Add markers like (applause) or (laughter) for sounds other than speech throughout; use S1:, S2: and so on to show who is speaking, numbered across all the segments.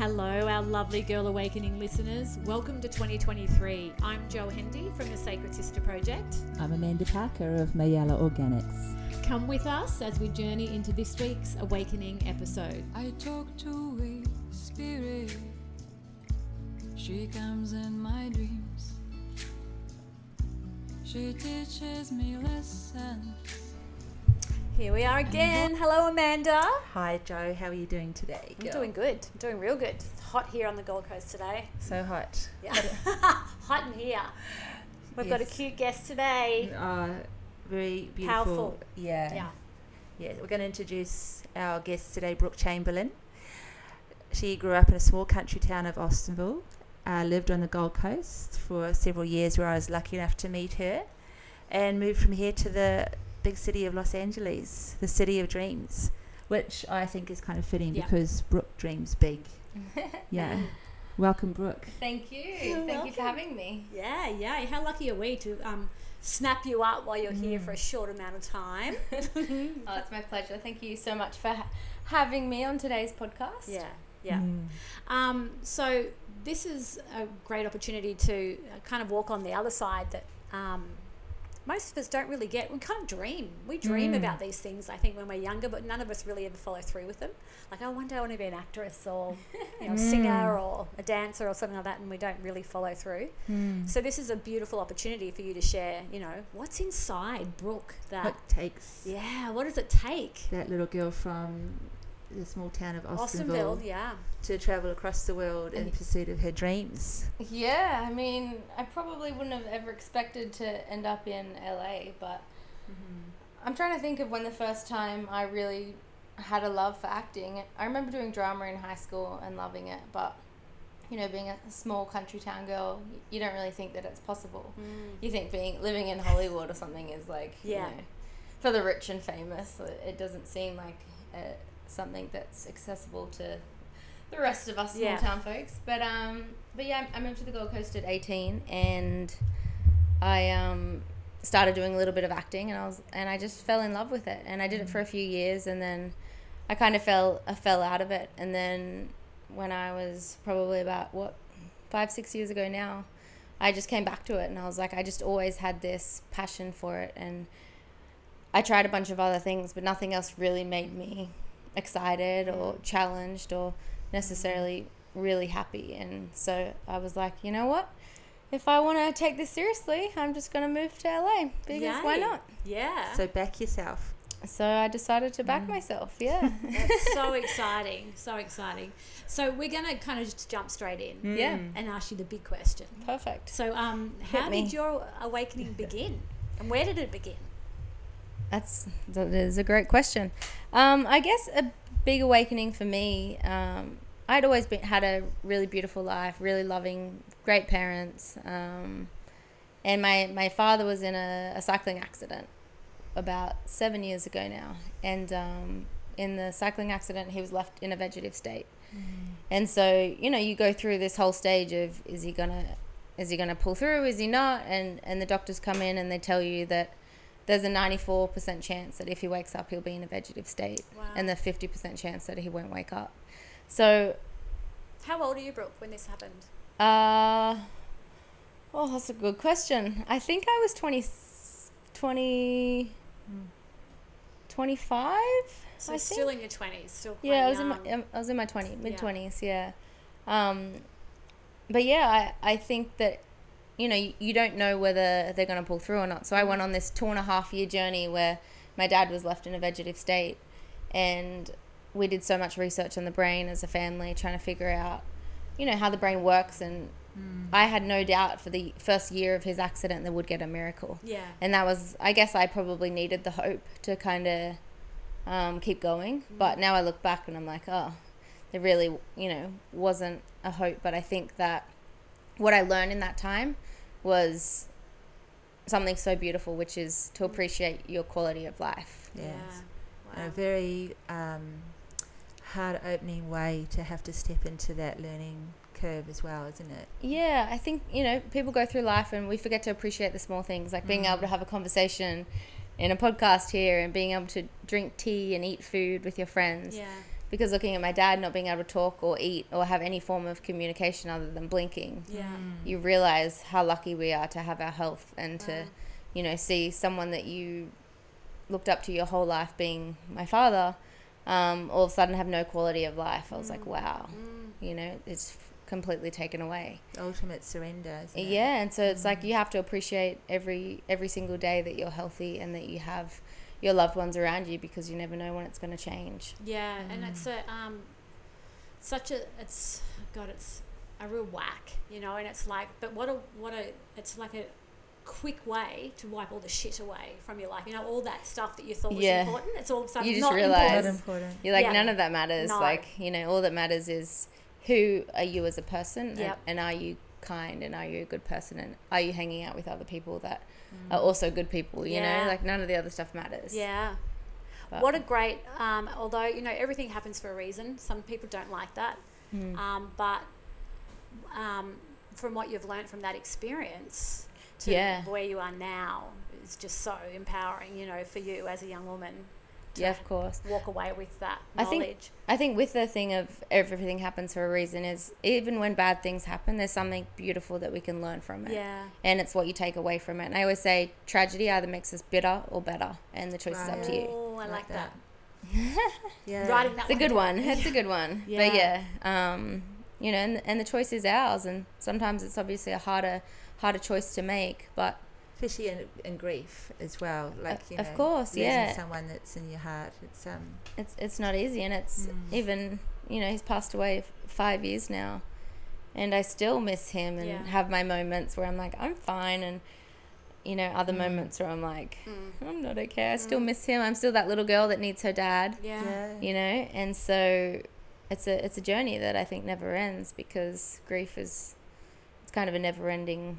S1: Hello, our lovely Girl Awakening listeners. Welcome to 2023. I'm Jo Hendy from the Sacred Sister Project.
S2: I'm Amanda Parker of Mayala Organics.
S1: Come with us as we journey into this week's Awakening episode.
S3: I talk to a spirit. She comes in my dreams. She teaches me lessons.
S1: Here we are again. Hello, Amanda.
S4: Hi Jo, how are you doing today?
S1: I'm
S4: girl?
S1: doing good. I'm doing real good. It's hot here on the Gold Coast today.
S4: so hot.
S1: Yeah. (laughs) hot in here. We've got a cute guest today.
S4: Uh, very beautiful.
S1: Powerful.
S4: Yeah.
S1: Yeah.
S4: Yeah. We're going to introduce our guest today, Brooke Chamberlain. She grew up in a small country town of Austinville. Uh, lived on the Gold Coast for several years, where I was lucky enough to meet her, and moved from here to the big city of Los Angeles, the city of dreams, which I think is kind of fitting
S1: Yeah.
S4: because Brooke dreams big. (laughs) Yeah. Welcome, Brooke.
S5: Thank you.
S1: You're
S5: Thank you for having me.
S1: Yeah, yeah. How lucky are we to um, snap you up while you're here for a short amount of time? (laughs)
S5: Oh, it's my pleasure. Thank you so much for ha- having me on today's podcast.
S1: Yeah, yeah.
S4: Mm.
S1: Um, so this is a great opportunity to uh, kind of walk on the other side that um, most of us don't really get. We kind of dream. We dream
S4: Mm.
S1: about these things. I think when we're younger, but none of us really ever follow through with them. Like, oh, one day I want to be an actress or you know, a singer or a dancer or something like that, and we don't really follow through.
S4: Mm.
S1: So this is a beautiful opportunity for you to share. You know, what's inside Brooke that.
S4: What takes
S1: yeah, what does it take?
S4: that little girl from the small town of
S1: Austinville,
S4: Austinville,
S1: yeah.
S4: to travel across the world in pursuit of her dreams.
S5: Yeah, I mean, I probably wouldn't have ever expected to end up in LA, but I'm trying to think of when the first time I really had a love for acting. I remember doing drama in high school and loving it, but you know, being a small country town girl, you don't really think that it's possible. You think being living in Hollywood or something is like,
S1: Yeah.
S5: you know, for the rich and famous. It doesn't seem like uh, something that's accessible to the rest of us small
S1: Yeah.
S5: town folks. But um, but yeah, I moved to the Gold Coast at eighteen, and I um started doing a little bit of acting, and I was and I just fell in love with it, and I did it for a few years, and then I kind of fell I fell out of it, and then when I was probably about what five six years ago now, I just came back to it, and I was like, I just always had this passion for it, and I tried a bunch of other things, but nothing else really made me excited or challenged or necessarily really happy. And so I was like, you know what? If I want to take this seriously, I'm just going to move to LA because why not?
S1: Yeah.
S4: So back yourself.
S5: So I decided to back myself. Yeah.
S1: That's (laughs) so exciting. So exciting. So we're going to kind of just jump straight in
S5: yeah.
S1: and ask you the big question.
S5: Perfect.
S1: So, um, how did your awakening begin? And where did it begin?
S5: That's that is a great question. Um, I guess a big awakening for me. Um, I'd always been had a really beautiful life, really loving, great parents, um, and my my father was in a, a cycling accident about seven years ago now, and um, in the cycling accident, he was left in a vegetative state, and so you know you go through this whole stage of is he gonna is he gonna pull through, is he not, and and the doctors come in and they tell you that there's a 94% chance that if he wakes up, he'll be in a vegetative state,
S1: Wow.
S5: and the 50% chance that he won't wake up. So,
S1: How old are you, Brooke, when this happened?
S5: uh, oh, that's a good question. I think I was 20, 20 25.
S1: So
S5: I
S1: still
S5: think.
S1: in your 20s, still quite
S5: Yeah, I was in my um, I was in my 20 mid 20s, yeah. Um, but yeah, I, I think that you know, you, you don't know whether they're going to pull through or not. So I went on this two and a half year journey where my dad was left in a vegetative state, and we did so much research on the brain as a family, trying to figure out, you know, how the brain works. And I had no doubt for the first year of his accident that would get a miracle.
S1: Yeah.
S5: And that was, I guess, I probably needed the hope to kind of um, keep going. But now I look back and I'm like, oh, there really, you know, wasn't a hope. But I think that what I learned in that time was something so beautiful, which is to appreciate your quality of life.
S1: Yeah. Wow.
S4: A very um, hard opening way to have to step into that learning curve as well, isn't it?
S5: Yeah, I think, you know, people go through life and we forget to appreciate the small things, like being able to have a conversation in a podcast here and being able to drink tea and eat food with your friends.
S1: Yeah.
S5: Because looking at my dad not being able to talk or eat or have any form of communication other than blinking,
S1: Yeah. Mm.
S5: you realize how lucky we are to have our health and to,
S1: Wow.
S5: you know, see someone that you looked up to your whole life being my father, um, all of a sudden have no quality of life. I was like, mm. wow, mm. you know, it's completely taken away.
S4: Ultimate surrender. Isn't it?
S5: Yeah, and so it's like you have to appreciate every every single day that you're healthy and that you have your loved ones around you because you never know when it's going to change.
S1: Yeah, and it's a um, such a it's God, it's a real whack, you know. And it's like, but what a what a it's like a quick way to wipe all the shit away from your life. You know, all that stuff that you thought was
S5: Yeah.
S1: important. It's all of a sudden
S5: You just
S1: not
S5: realise-
S4: Not
S1: important.
S4: important.
S5: You're like
S1: Yeah.
S5: none of that matters.
S1: No.
S5: Like you know, all that matters is who are you as a person, and, and are you kind, and are you a good person, and are you hanging out with other people that
S1: Mm.
S5: are also good people? You
S1: Yeah.
S5: know, like none of the other stuff matters.
S1: Yeah.
S5: But-
S1: What a great, um, although, you know, everything happens for a reason. Some people don't like that.
S5: Mm.
S1: Um, but um, from what you've learned from that experience to
S5: Yeah.
S1: where you are now is just so empowering, you know, for you as a young woman
S5: yeah, of course.
S1: walk away with that
S5: I
S1: knowledge.
S5: think I think with the thing of everything happens for a reason is even when bad things happen, there's something beautiful that we can learn from it.
S1: yeah.
S5: And it's what you take away from it. And I always say tragedy either makes us bitter or better, and the choice is up to you.
S1: Oh, I like, that. (laughs)
S4: Yeah.
S1: Writing that
S5: It's a
S1: one
S5: good
S1: down.
S5: one. It's a good one. Yeah. (laughs) But
S1: Yeah.
S5: yeah, um, you know, and, and the choice is ours. And sometimes it's obviously a harder harder choice to make, but
S4: Especially in, in grief as well. Like you know,
S5: of course,
S4: losing
S5: yeah.
S4: someone that's in your heart. It's um.
S5: it's it's not easy and it's
S1: Mm.
S5: even you know he's passed away f- five years now and i still miss him and
S1: Yeah.
S5: have my moments where i'm like i'm fine and you know other
S4: Mm.
S5: moments where i'm like
S1: Mm.
S5: i'm not okay i still miss him i'm still that little girl that needs her dad
S1: Yeah.
S4: Yeah.
S5: you know and so it's a it's a journey that i think never ends because grief is it's kind of a never ending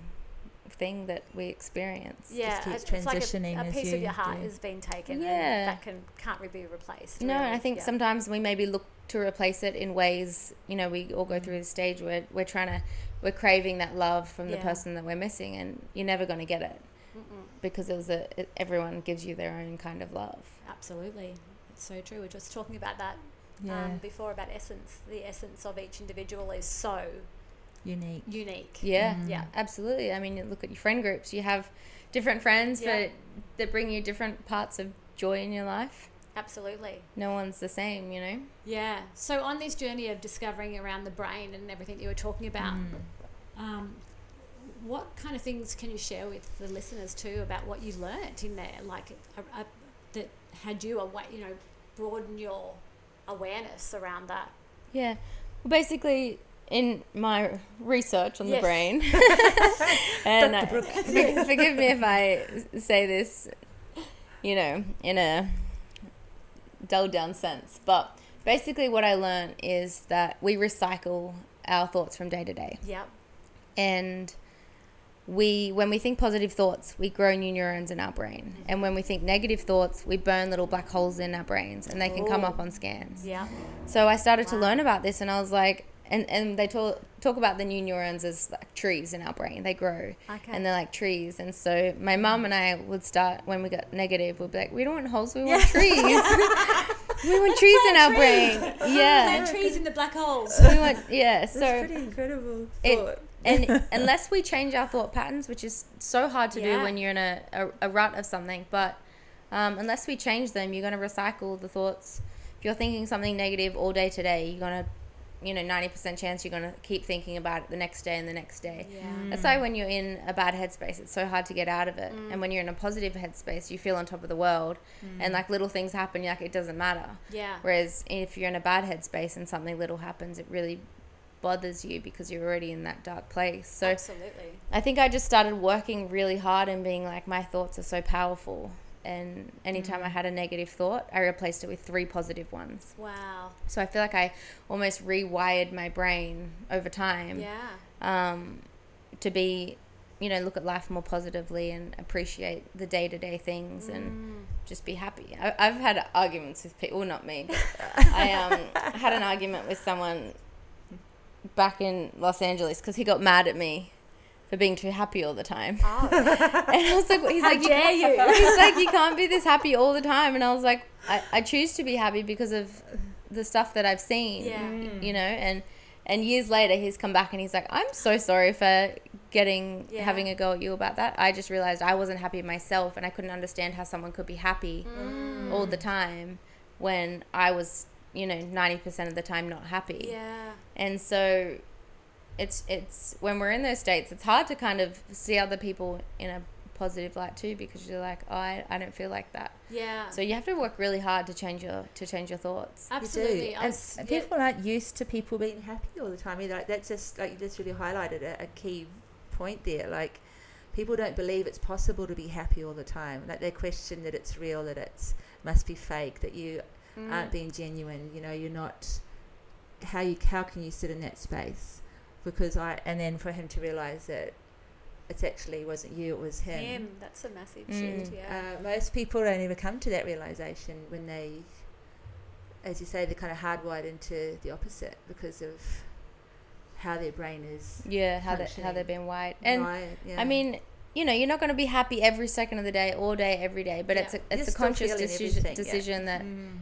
S5: thing that we experience
S1: Yeah,
S4: keeps
S1: it's like a,
S4: transitioning
S1: a piece of your heart
S4: do.
S1: has been taken,
S5: Yeah.
S1: and that can can't be replaced.
S5: No, and I think
S1: Yeah.
S5: sometimes we maybe look to replace it in ways, you know, we all go through the stage where we're trying to, we're craving that love from the person that we're missing, and you're never going to get it
S1: Mm-mm.
S5: because it was a, it, everyone gives you their own kind of love.
S1: Absolutely. It's so true. We're just talking about that
S4: Yeah.
S1: um, before about essence. The essence of each individual is so
S4: Unique.
S1: unique.
S5: Yeah,
S4: Mm.
S1: Yeah.
S5: absolutely. I mean, you look at your friend groups, you have different friends
S1: Yeah.
S5: that, that bring you different parts of joy in your life.
S1: Absolutely.
S5: No one's the same, you know?
S1: Yeah. So on this journey of discovering around the brain and everything that you were talking about,
S4: Mm.
S1: um, what kind of things can you share with the listeners too about what you learnt in there, like a, a, that had you away, you know, broaden your awareness around that?
S5: Yeah. Well, basically, in my research on
S1: Yes.
S5: the brain, (laughs) (laughs) and (laughs) for- forgive me if I say this, you know, in a dulled down sense, but basically, what I learned is that we recycle our thoughts from day to day,
S1: Yep.
S5: and we when we think positive thoughts we grow new neurons in our brain. And when we think negative thoughts we burn little black holes in our brains and they can come up on scans.
S1: Yeah.
S5: so I started to learn about this, and I was like, and, and they talk talk about the new neurons as like trees in our brain. They grow,
S1: Okay.
S5: and they're like trees. And so my mum and I would start when we got negative. We'd be like, we don't want holes, we want trees. (laughs) we want trees in our brain. (laughs) Yeah,
S1: trees in the black holes.
S5: we want yeah. (laughs)
S4: That's
S5: So
S4: pretty incredible
S5: it- and unless we change our thought patterns, which is so hard to
S1: Yeah.
S5: do when you're in a, a, a rut of something, but um, unless we change them, you're going to recycle the thoughts. If you're thinking something negative all day today, you're going to, you know, 90% chance you're going to keep thinking about it the next day and the next day.
S1: Yeah.
S5: That's why when you're in a bad headspace, it's so hard to get out of it.
S1: Mm.
S5: And when you're in a positive headspace, you feel on top of the world, and like little things happen, you're like it doesn't matter.
S1: Yeah.
S5: Whereas if you're in a bad headspace and something little happens, it really bothers you because you're already in that dark place. So
S1: Absolutely.
S5: I think I just started working really hard and being like, my thoughts are so powerful. And anytime I had a negative thought, I replaced it with three positive ones.
S1: Wow.
S5: So I feel like I almost rewired my brain over time
S1: Yeah.
S5: um, to be, you know, look at life more positively and appreciate the day to day things and
S1: Mm.
S5: just be happy. I, I've had arguments with people, well, not me. (laughs) I um, had an argument with someone back in Los Angeles because he got mad at me for being too happy all the time.
S1: Oh. (laughs)
S5: And I was like, he's
S1: How
S5: like,
S1: dare you? (laughs)
S5: He's like, you can't be this happy all the time. And I was like, I, I choose to be happy because of the stuff that I've seen.
S1: Yeah.
S5: You know, and and years later he's come back and he's like, I'm so sorry for getting
S1: Yeah.
S5: having a go at you about that. I just realized I wasn't happy myself and I couldn't understand how someone could be happy
S1: Mm.
S5: all the time when I was, you know, 90% of the time not happy.
S1: Yeah.
S5: And so it's it's when we're in those states, it's hard to kind of see other people in a positive light too because you're like, oh, I, I don't feel like that.
S1: Yeah.
S5: So you have to work really hard to change your to change your thoughts.
S1: Absolutely.
S4: You do. And,
S1: was-
S4: and
S1: yeah.
S4: people aren't used to people being happy all the time either. Like that's just like you just really highlighted a, a key point there. Like people don't believe it's possible to be happy all the time. Like they question that it's real, that it's must be fake, that you
S1: Mm.
S4: aren't being genuine. You know, you're not. How you how can you sit in that space? Because I and then for him to realize that it's actually wasn't you, it was him.
S1: him. That's a massive
S5: Mm.
S1: shift. Yeah.
S4: Uh, most people don't ever come to that realization when they, as you say, they're kind of hardwired into the opposite because of how their brain is
S5: Yeah, how they how they've been wired. And
S4: wired. Yeah.
S5: I mean, you know, you're not going to be happy every second of the day, all day, every day. But it's a it's
S4: You're
S5: a conscious
S4: feeling
S5: decision
S4: yeah.
S5: that
S4: Mm.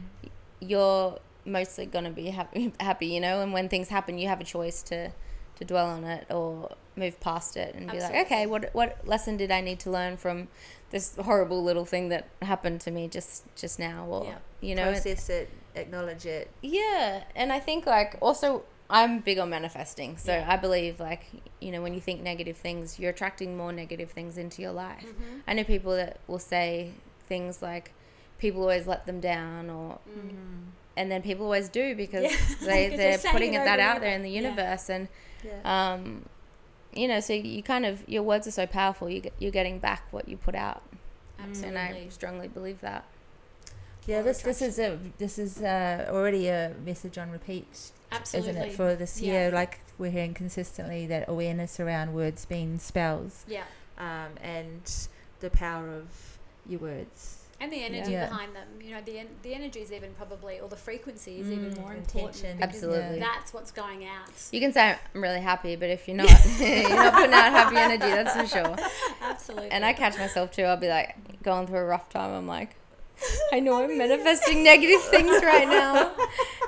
S5: you're mostly going to be happy, (laughs) happy, you know. And when things happen, you have a choice to to dwell on it or move past it and be like, okay, what what lesson did I need to learn from this horrible little thing that happened to me just just now? Or
S1: Yeah.
S5: you know,
S4: process it, acknowledge it.
S5: yeah, and I think like also I'm big on manifesting, so
S1: Yeah.
S5: I believe like you know when you think negative things, you're attracting more negative things into your life.
S1: Mhm.
S5: I know people that will say things like people always let them down, or
S1: Mm.
S5: and then people always do because
S1: Yeah. (laughs)
S5: they,
S1: they're
S5: putting
S1: it
S5: that out there in the universe, and
S4: Yeah.
S5: um, you know, so you kind of your words are so powerful. You get, you're getting back what you put out,
S1: Absolutely.
S5: and I strongly believe that.
S4: yeah,
S1: Law of
S4: this this is a this is uh, already a message on repeat,
S1: Absolutely.
S4: isn't it? For this
S1: Yeah.
S4: year, like we're hearing consistently that awareness around words being spells,
S1: yeah.
S4: um, and the power of your words.
S1: And the energy
S4: Yeah.
S1: behind them. You know, the en- the energy is even probably, or the frequency is even
S4: Mm,
S1: more
S4: intention.
S1: important.
S5: Absolutely.
S1: That's what's going out.
S5: You can say I'm really happy, but if you're not, (laughs) (laughs) you're not putting out happy energy. That's for sure.
S1: Absolutely.
S5: And I catch myself too. I'll be like going through a rough time. I'm like, I know I'm (laughs) manifesting negative things right now,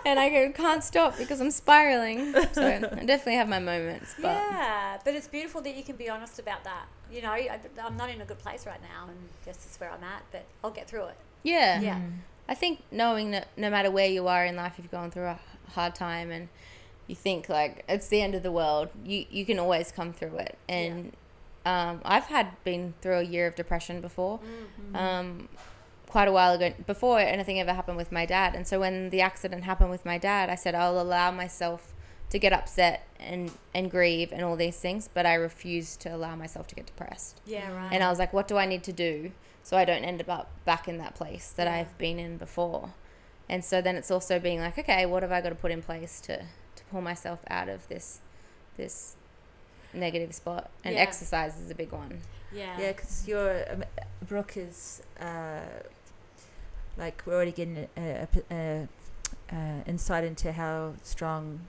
S5: and I go, can't stop because I'm spiraling. So I definitely have my moments, but
S1: yeah, but it's beautiful that you can be honest about that. You know, I, I'm not in a good place right now, and this is where I'm at, but I'll get through it.
S5: yeah,
S1: Yeah.
S4: Mm.
S5: I think knowing that no matter where you are in life, if you've gone through a hard time and you think like it's the end of the world, you you can always come through it. And um, I've had been through a year of depression before.
S1: Mm.
S5: um, quite a while ago before anything ever happened with my dad. And so when the accident happened with my dad, I said I'll allow myself to get upset and and grieve and all these things, but I refused to allow myself to get depressed.
S1: Yeah, right.
S5: And I was like, what do I need to do so I don't end up back in that place that
S1: Yeah.
S5: I've been in before? And so then it's also being like, okay, what have I got to put in place to to pull myself out of this this negative spot? And
S1: Yeah.
S5: exercise is a big one.
S1: yeah.
S4: Yeah, because your um, Brooke is uh, like we're already getting a, a, a, a uh, insight into how strong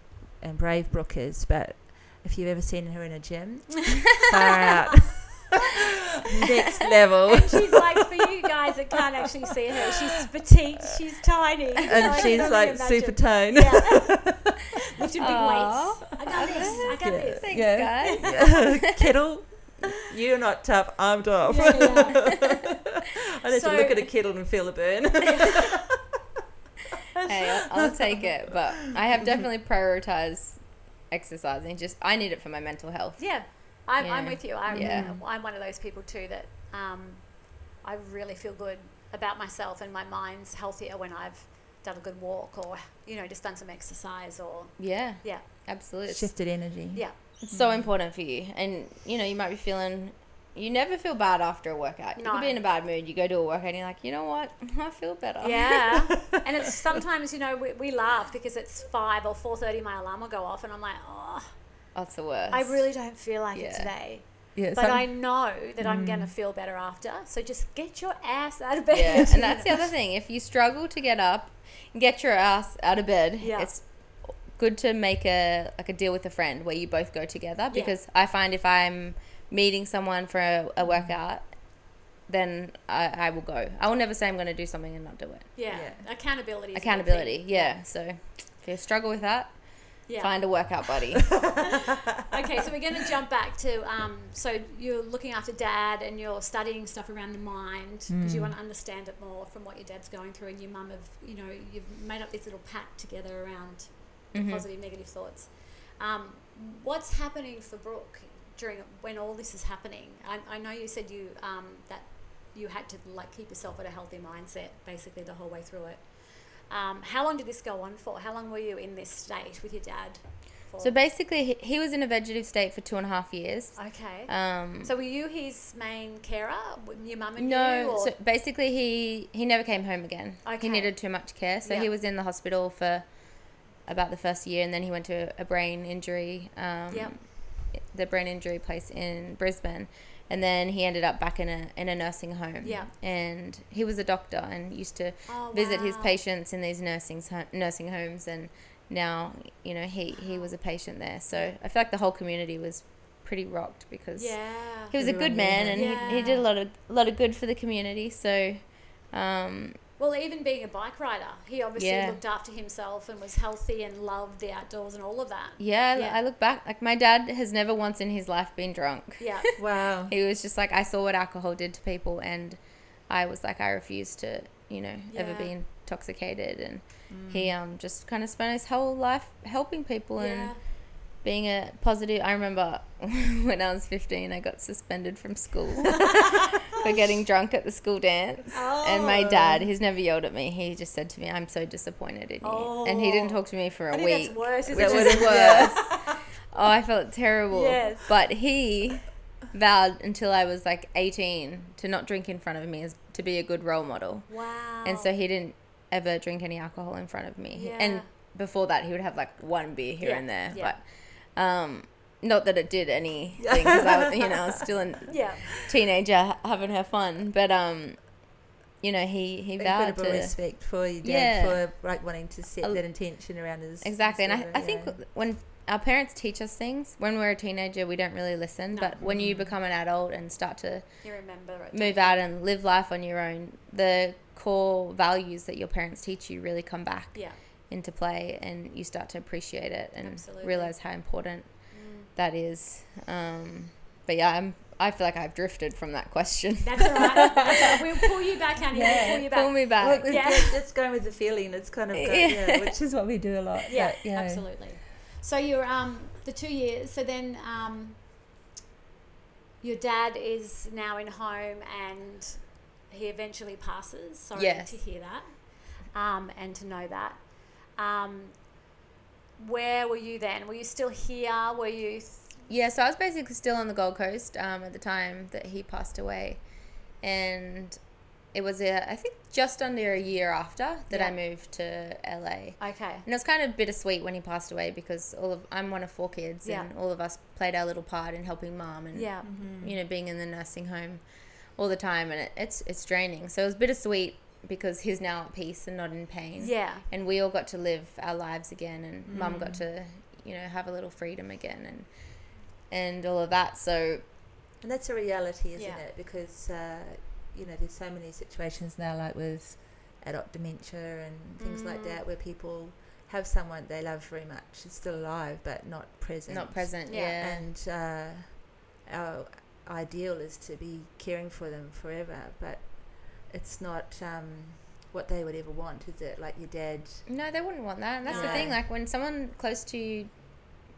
S4: and brave Brooke is, but if you've ever seen her in a gym, (laughs) far out, (laughs) next level,
S1: And she's like, for you guys that can't actually see her, she's petite, she's tiny.
S4: and
S1: I
S4: she's like
S1: imagine.
S4: super tone.
S1: Yeah. (laughs) Lifting big
S5: Aw.
S1: weights. I got this. I got
S4: Yeah.
S1: this.
S5: Thanks,
S4: yeah.
S5: guys.
S4: kettle. You're not tough. I'm tough.
S1: Yeah, yeah.
S4: I need
S1: So-
S4: to look at a kettle and feel a burn.
S5: Hey, I'll, I'll take it. But I have definitely prioritized exercising. Just I need it for my mental health.
S1: Yeah, I'm, I'm with you. I'm,
S5: Yeah.
S1: I'm one of those people too that um, I really feel good about myself and my mind's healthier when I've done a good walk or, you know, just done some exercise or,
S5: Yeah,
S1: yeah,
S5: absolutely.
S4: Shifted energy.
S1: yeah.
S5: it's so important for you. And you know, you might be feeling. You never feel bad after a workout. You
S1: No.
S5: could be in a bad mood. You go to a workout and you're like, you know what? (laughs) I feel better.
S1: Yeah, (laughs) and it's sometimes you know we, we laugh because it's five or four thirty. My alarm will go off, and I'm like, oh,
S5: That's the worst.
S1: I really don't feel like it today.
S4: Yeah,
S1: But
S4: some-
S1: I know that I'm mm. gonna feel better after. So just get your ass out of bed.
S5: Yeah, and that's the other (laughs) thing. If you struggle to get up, and get your ass out of bed.
S1: Yeah.
S5: It's good to make a like a deal with a friend where you both go together because I find if I'm meeting someone for a, a workout then I, I will go. I will never say I'm going to do something and not do it.
S1: Yeah.
S4: Yeah.
S1: Accountability. is a big
S5: Accountability, yeah. So if you struggle with that,
S1: Yeah.
S5: find a workout buddy. (laughs)
S1: okay, so we're going to jump back to um, so you're looking after dad and you're studying stuff around the mind because you want to understand it more from what your dad's going through and your mum have you know you've made up this little pact together around
S5: Mhm.
S1: positive negative thoughts. Um, what's happening for Brooke during when all this is happening? I, I know you said you um, that you had to like keep yourself at a healthy mindset basically the whole way through it. Um, how long did this go on for? How long were you in this state with your dad? For?
S5: so basically, he, he was in a vegetative state for two and a half years.
S1: okay.
S5: Um,
S1: So were you his main carer? Your mum and you?
S5: no, so basically he he never came home again.
S1: Okay.
S5: He needed too much care, so
S1: Yeah.
S5: he was in the hospital for about the first year, and then he went to a brain injury. Um,
S1: Yep.
S5: The brain injury place in Brisbane, and then he ended up back in a in a nursing home.
S1: Yeah.
S5: And he was a doctor and used to
S1: Oh,
S5: visit his patients in these nursing ho- nursing homes, and now you know he he was a patient there. So I feel like the whole community was pretty rocked because
S1: Yeah.
S5: he was a good man
S4: him.
S5: and he, he did a lot of a lot of good for the community so um,
S1: Well, even being a bike rider, he obviously
S5: Yeah.
S1: looked after himself and was healthy and loved the outdoors and all of that.
S5: yeah,
S1: Yeah.
S5: I look back like my dad has never once in his life been drunk
S1: Yeah. (laughs)
S4: Wow.
S5: he was just like I saw what alcohol did to people and I was like I refuse to you know ever be intoxicated and he um just kind of spent his whole life helping people and
S1: yeah.
S5: Being a positive I remember (laughs) when I was 15 I got suspended from school (laughs) for getting drunk at the school dance and my
S1: Oh.
S5: dad he's never yelled at me he just said to me I'm so disappointed in you oh. and he didn't
S1: Oh.
S5: talk to me for a
S1: I
S5: week
S1: that's worse, isn't
S5: which
S1: it?
S5: is (laughs) worse oh I felt terrible
S1: Yes.
S5: but he vowed until I was like 18 to not drink in front of me as to be a good role model
S1: Wow.
S5: and so he didn't ever drink any alcohol in front of me.
S1: Yeah.
S5: And before that, he would have like one beer here
S1: Yeah,
S5: and there.
S1: yeah.
S5: But um, not that it did anything because I was, you know, I was still a (laughs)
S1: Yeah.
S5: teenager having her fun. But um, you know, he he vowed
S4: Incredible
S5: to
S4: respect for your dad
S5: Yeah.
S4: for like wanting to set
S5: A-
S4: that intention around his
S5: exactly. And I,
S4: daughter,
S5: I think
S4: yeah.
S5: when our parents teach us things when we're a teenager, we don't really listen.
S1: No.
S5: But when you become an adult and start to
S1: You remember
S5: move out and live life on your own, the core values that your parents teach you really come back.
S1: Yeah.
S5: Into play and you start to appreciate it and
S1: Absolutely.
S5: realize how important
S1: Mm.
S5: that is. Um, but yeah, I'm. I feel like I've drifted from that question.
S1: That's all right. That's all right. We'll pull you back, Annie. We'll pull you back.
S5: Pull me back.
S4: Well, it's,
S1: Yeah.
S4: it's- it's going with the feeling. It's kind of go,
S5: Yeah.
S4: yeah. which is what we do a lot.
S1: Yeah,
S4: but, you know,
S1: absolutely. So you're um the two years. So then um your dad is now in home and he eventually passes. Sorry
S5: Yes.
S1: to hear that, um, and to know that. Um, where were you then? Were you still here? Were you? Th-
S5: Yeah, so I was basically still on the Gold Coast um, at the time that he passed away, and it was a, I think just under a year after that I moved to LA.
S1: okay.
S5: And it was kind of bittersweet when he passed away because all of I'm one of four kids,
S1: Yeah.
S5: and all of us played our little part in helping mom and
S1: Yeah.
S5: you know, being in the nursing home all the time, and it, it's it's draining. So it was bittersweet because he's now at peace and not in pain.
S1: Yeah.
S5: And we all got to live our lives again, and mum got to, you know, have a little freedom again, and and all of that. So
S4: And that's a reality, isn't
S1: Yeah.
S4: it? Because uh, you know, there's so many situations now, like with adult dementia and things like
S1: Mm.
S4: that, where people have someone they love very much, is still alive but not present.
S5: not present.
S1: Yeah.
S5: Yeah.
S4: And uh, our ideal is to be caring for them forever, but it's not um, what they would ever want, is it? Like your dad.
S5: No, they wouldn't want that. And that's the thing. Like when someone close to you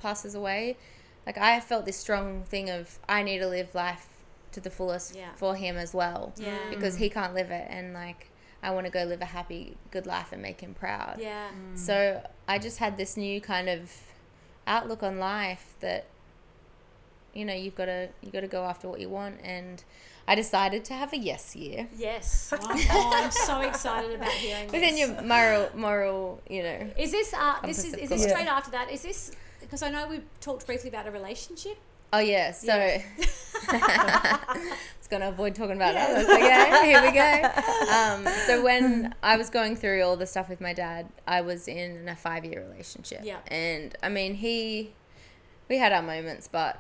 S5: passes away, like I felt this strong thing of I need to live life to the fullest
S1: Yeah.
S5: for him as well.
S1: Yeah.
S5: Because he can't live it and like I want to go live a happy, good life and make him proud.
S1: Yeah.
S5: So I just had this new kind of outlook on life that you know, you've got to you got to go after what you want and I decided to have a yes year.
S1: Yes. Oh, oh, I'm so excited about hearing this.
S5: Within
S1: this.
S5: your moral moral, you know,
S1: Is this uh this is, is this
S5: thought.
S1: straight after that? Is this because I know we talked briefly about a relationship.
S5: Oh yeah, so
S1: Yeah. (laughs) (laughs)
S5: it's gonna avoid talking about that. That's okay. Here we go. (laughs) Um, so when I was going through all the stuff with my dad, I was in a five-year relationship.
S1: Yeah.
S5: And I mean, he, we had our moments, but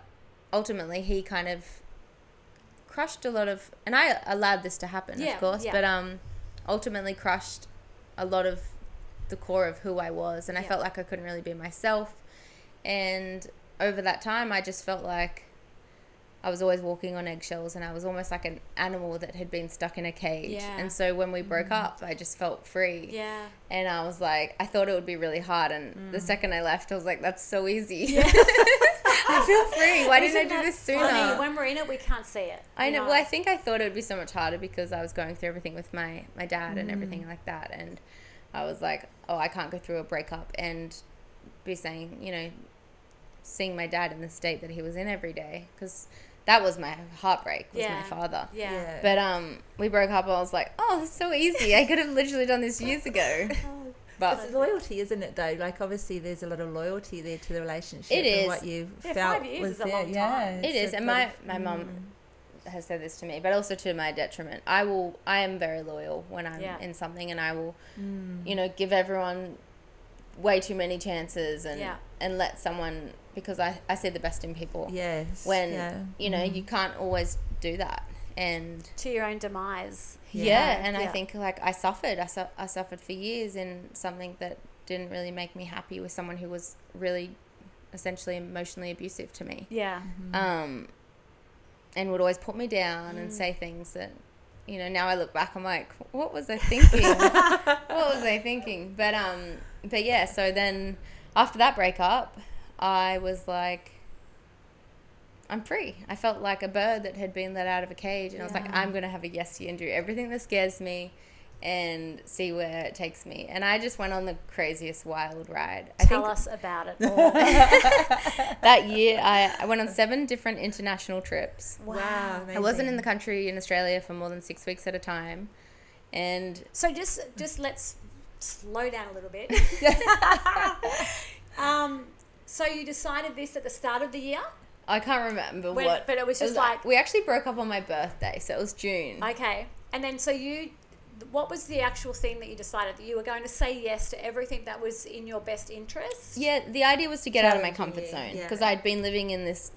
S5: ultimately he kind of crushed a lot of, and I allowed this to happen,
S1: Yeah,
S5: of course,
S1: yeah.
S5: but um, ultimately crushed a lot of the core of who I was, and I
S1: Yeah.
S5: felt like I couldn't really be myself. And over that time, I just felt like I was always walking on eggshells, and I was almost like an animal that had been stuck in a cage.
S1: Yeah.
S5: And so when we broke up, I just felt free.
S1: Yeah.
S5: And I was like, I thought it would be really hard, and
S1: Mm.
S5: the second I left, I was like, that's so easy. (laughs) (laughs) I feel free. Why didn't I do this sooner?
S1: funny? When we're in it, we can't see it.
S5: I
S1: you
S5: know. Well, I think I thought it would be so much harder because I was going through everything with my my dad and everything like that, and I was like, oh, I can't go through a breakup and be saying, you know, seeing my dad in the state that he was in every day because that was my heartbreak was
S1: Yeah.
S5: my father.
S1: yeah.
S5: But um, we broke up. and I was like, oh, it's so easy. I could have literally done this years ago. (laughs) But
S4: It's loyalty, isn't it? Though, like obviously, there's a lot of loyalty there to the relationship.
S5: It
S4: and what you
S1: Yeah,
S4: felt
S1: five years
S4: was
S1: is a
S4: there.
S1: long
S4: Yeah,
S1: time.
S5: It
S4: it's
S5: and my
S4: of-
S5: my mum has said this to me, but also to my detriment. I will. I am very loyal when I'm
S1: Yeah.
S5: in something, and I will,
S4: Mm.
S5: you know, give everyone way too many chances and
S1: Yeah.
S5: and let someone because I I see the best in people.
S4: Yes.
S5: When
S4: yeah.
S5: you know you can't always do that, and
S1: to your own demise.
S5: yeah,
S4: Yeah.
S5: and I think like I suffered. I su- I suffered for years in something that didn't really make me happy with someone who was really essentially emotionally abusive to me.
S1: Yeah.
S5: um, and would always put me down
S1: Mm.
S5: and say things that, you know, now I look back, I'm like, what was I thinking? (laughs) what was I thinking? But um, but yeah. So then after that breakup, I was like, I'm free. I felt like a bird that had been let out of a cage, and I was like, I'm gonna have a yes year and do everything that scares me. And see where it takes me. And I just went on the craziest wild ride. I
S1: Tell
S5: think
S1: us about it (laughs) all. (laughs)
S5: that year I, I went on seven different international trips.
S4: Wow.
S5: I wasn't in the country in Australia for more than six weeks at a time. And
S1: So just just let's slow down a little bit. (laughs) um, so you decided this at the start of the year,
S5: I can't remember
S1: When-
S5: what.
S1: but it was just like-
S5: we actually broke up on my birthday, so it was June.
S1: okay? And then so you, what was the actual thing that you decided that you were going to say yes to everything that was in your best interest?
S5: yeah, the idea was to get out of my comfort
S4: you,
S5: zone
S4: yeah.
S5: because I'd been living in this,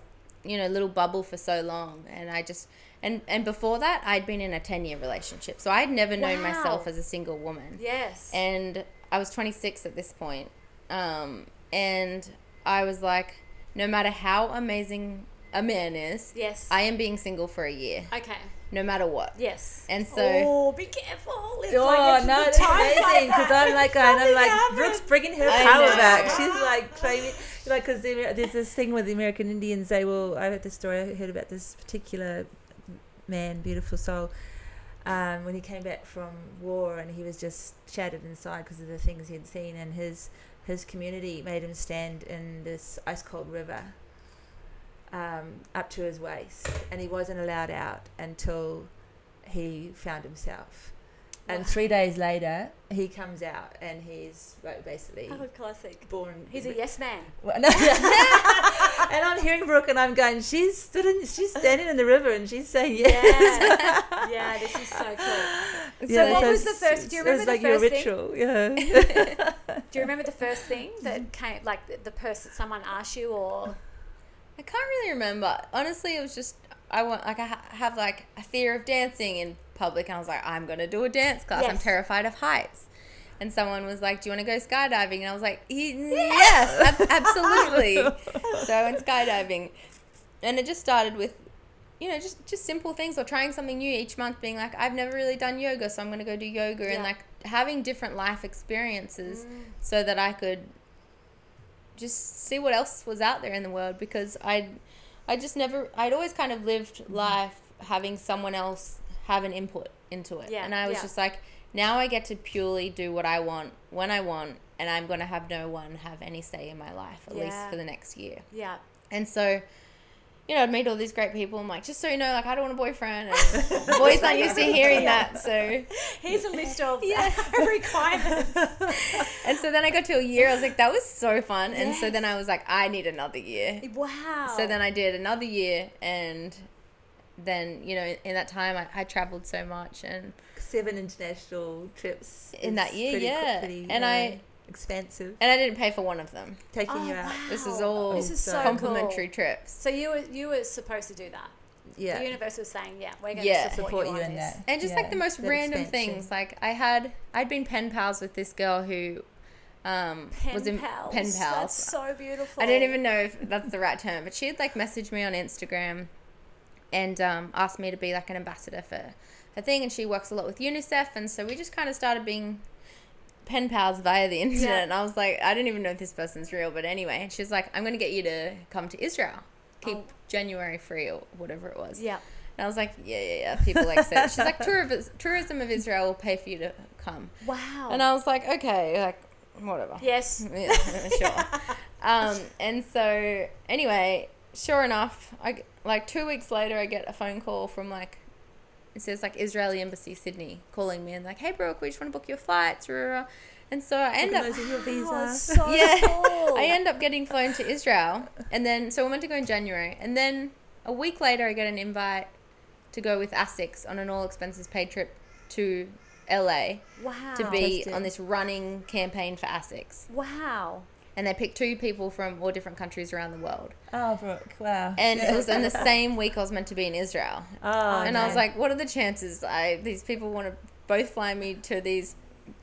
S5: you know, little bubble for so long, and I just and and before that I'd been in a ten year relationship, so I'd never known
S1: Wow.
S5: myself as a single woman.
S1: Yes.
S5: and I was 26 at this point. Um, and I was like, no matter how amazing a man is,
S1: yes.
S5: I am being single for a year,
S1: okay.
S5: no matter what.
S1: Yes.
S5: And so,
S1: oh, be careful. It's
S4: Oh
S1: like it's
S4: no,
S1: the
S4: that's
S1: time
S4: amazing because I'm like, going, I'm like,
S1: happened.
S4: Brooke's bringing her
S5: I
S4: power
S5: know.
S4: back. (laughs) She's like claiming, like, because there's this thing with the American Indians. They will. I heard this story. I heard about this particular man, beautiful soul. Um, when he came back from war and he was just shattered inside because of the things he had seen, and his his community made him stand in this ice cold river um, up to his waist, and he wasn't allowed out until he found himself. And three days later, he comes out and he's like basically
S1: Oh, classic.
S4: born.
S1: He's a yes man. (laughs)
S4: Well, no, (laughs) and I'm hearing Brooke, and I'm going. She's stood in, she's standing in the river, and she's saying yes.
S1: Yeah. (laughs) yeah, this is so cool.
S4: Yeah,
S1: what was the first- do you remember
S4: like
S1: the
S4: your
S1: first thing?
S4: ritual? Yeah.
S1: Do you remember the first thing that came, like the, the person, someone asked you, or
S5: I can't really remember. Honestly, it was just, I want, like, I ha- have, like, a fear of dancing in public, and I was like, I'm going to do a dance class. I'm terrified of heights. And someone was like, Do you want to go skydiving? And I was like, Yes, ab- (laughs) absolutely. so I went skydiving. And it just started with, you know, just, just simple things or trying something new each month, being like, I've never really done yoga, so I'm going to go do yoga.
S1: Yeah.
S5: And like having different life experiences mm. so that I could just see what else was out there in the world because I I just never I'd always kind of lived mm. life having someone else have an input into it.
S1: Yeah,
S5: and I was
S1: yeah.
S5: just like now I get to purely do what I want when I want and I'm going to have no one have any say in my life at least for the next year.
S1: yeah,
S5: And so you know, I'd meet all these great people. I'm like, just so you know, like, I don't want a boyfriend. (laughs) And boys aren't used to hearing that. So,
S1: here's a list of (laughs)
S5: Yeah. (laughs)
S1: requirements.
S5: and so then I got to a year. I was like, that was so fun. And so then I was like, I need another year.
S1: Wow.
S5: So then I did another year, and then you know in that time I, I traveled so much, and
S4: Seven international trips
S5: In that year,
S4: pretty,
S5: yeah.
S4: pretty,
S5: And
S4: uh,
S5: I-
S4: expensive.
S5: and I didn't pay for one of them.
S4: Taking
S1: Oh,
S4: you out.
S1: wow.
S5: This is all
S1: This is so
S5: complimentary
S1: cool.
S5: trips.
S1: So you were you were supposed to do that.
S4: yeah.
S1: The universe was saying, yeah, we're going
S5: Yeah.
S1: to support,
S4: Support
S1: you,
S4: you in
S1: this.
S4: that.
S5: and just like the most
S4: that
S5: random
S4: expansion.
S5: things like i had i'd been pen pals with this girl who um
S1: Pen
S5: was in
S1: pals.
S5: pen pals
S1: That's so beautiful.
S5: i don't even know if that's the right term but she had like messaged me on instagram and um, asked me to be like an ambassador for her thing and she works a lot with unicef and so we just kind of started being pen pals via the internet
S1: Yeah.
S5: and i was like i don't even know if this person's real but anyway and she's like i'm going to get you to come to israel keep
S1: Oh.
S5: january free or whatever it was
S1: Yeah.
S5: and I was like, yeah, yeah, yeah. People like say. She's like, tourism, tourism of Israel will pay for you to come.
S1: Wow.
S5: And I was like, okay, like, whatever.
S1: yes. (laughs)
S5: Yeah, sure. (laughs) Um, and so anyway, sure enough, I like two weeks later, I get a phone call from like, it says like Israeli Embassy Sydney calling me and like, hey Brooke, we just want to book your flights. rah, rah, rah." And so I end up
S4: your (gasps) visa.
S1: Oh, (laughs) so
S5: Yeah.
S1: cool.
S5: I end up getting flown to Israel, and then so we're meant to go in January, and then a week later, I get an invite to go with ASICS on an all expenses paid trip to LA
S1: wow.
S5: to be on this running campaign for ASICS,
S1: Wow.
S5: And they picked two people from all different countries around the world,
S4: Oh, Brooke, wow.
S5: and it was in the (laughs) same week I was meant to be in Israel,
S4: oh,
S5: and I was like, what are the chances? I these people want to both fly me to these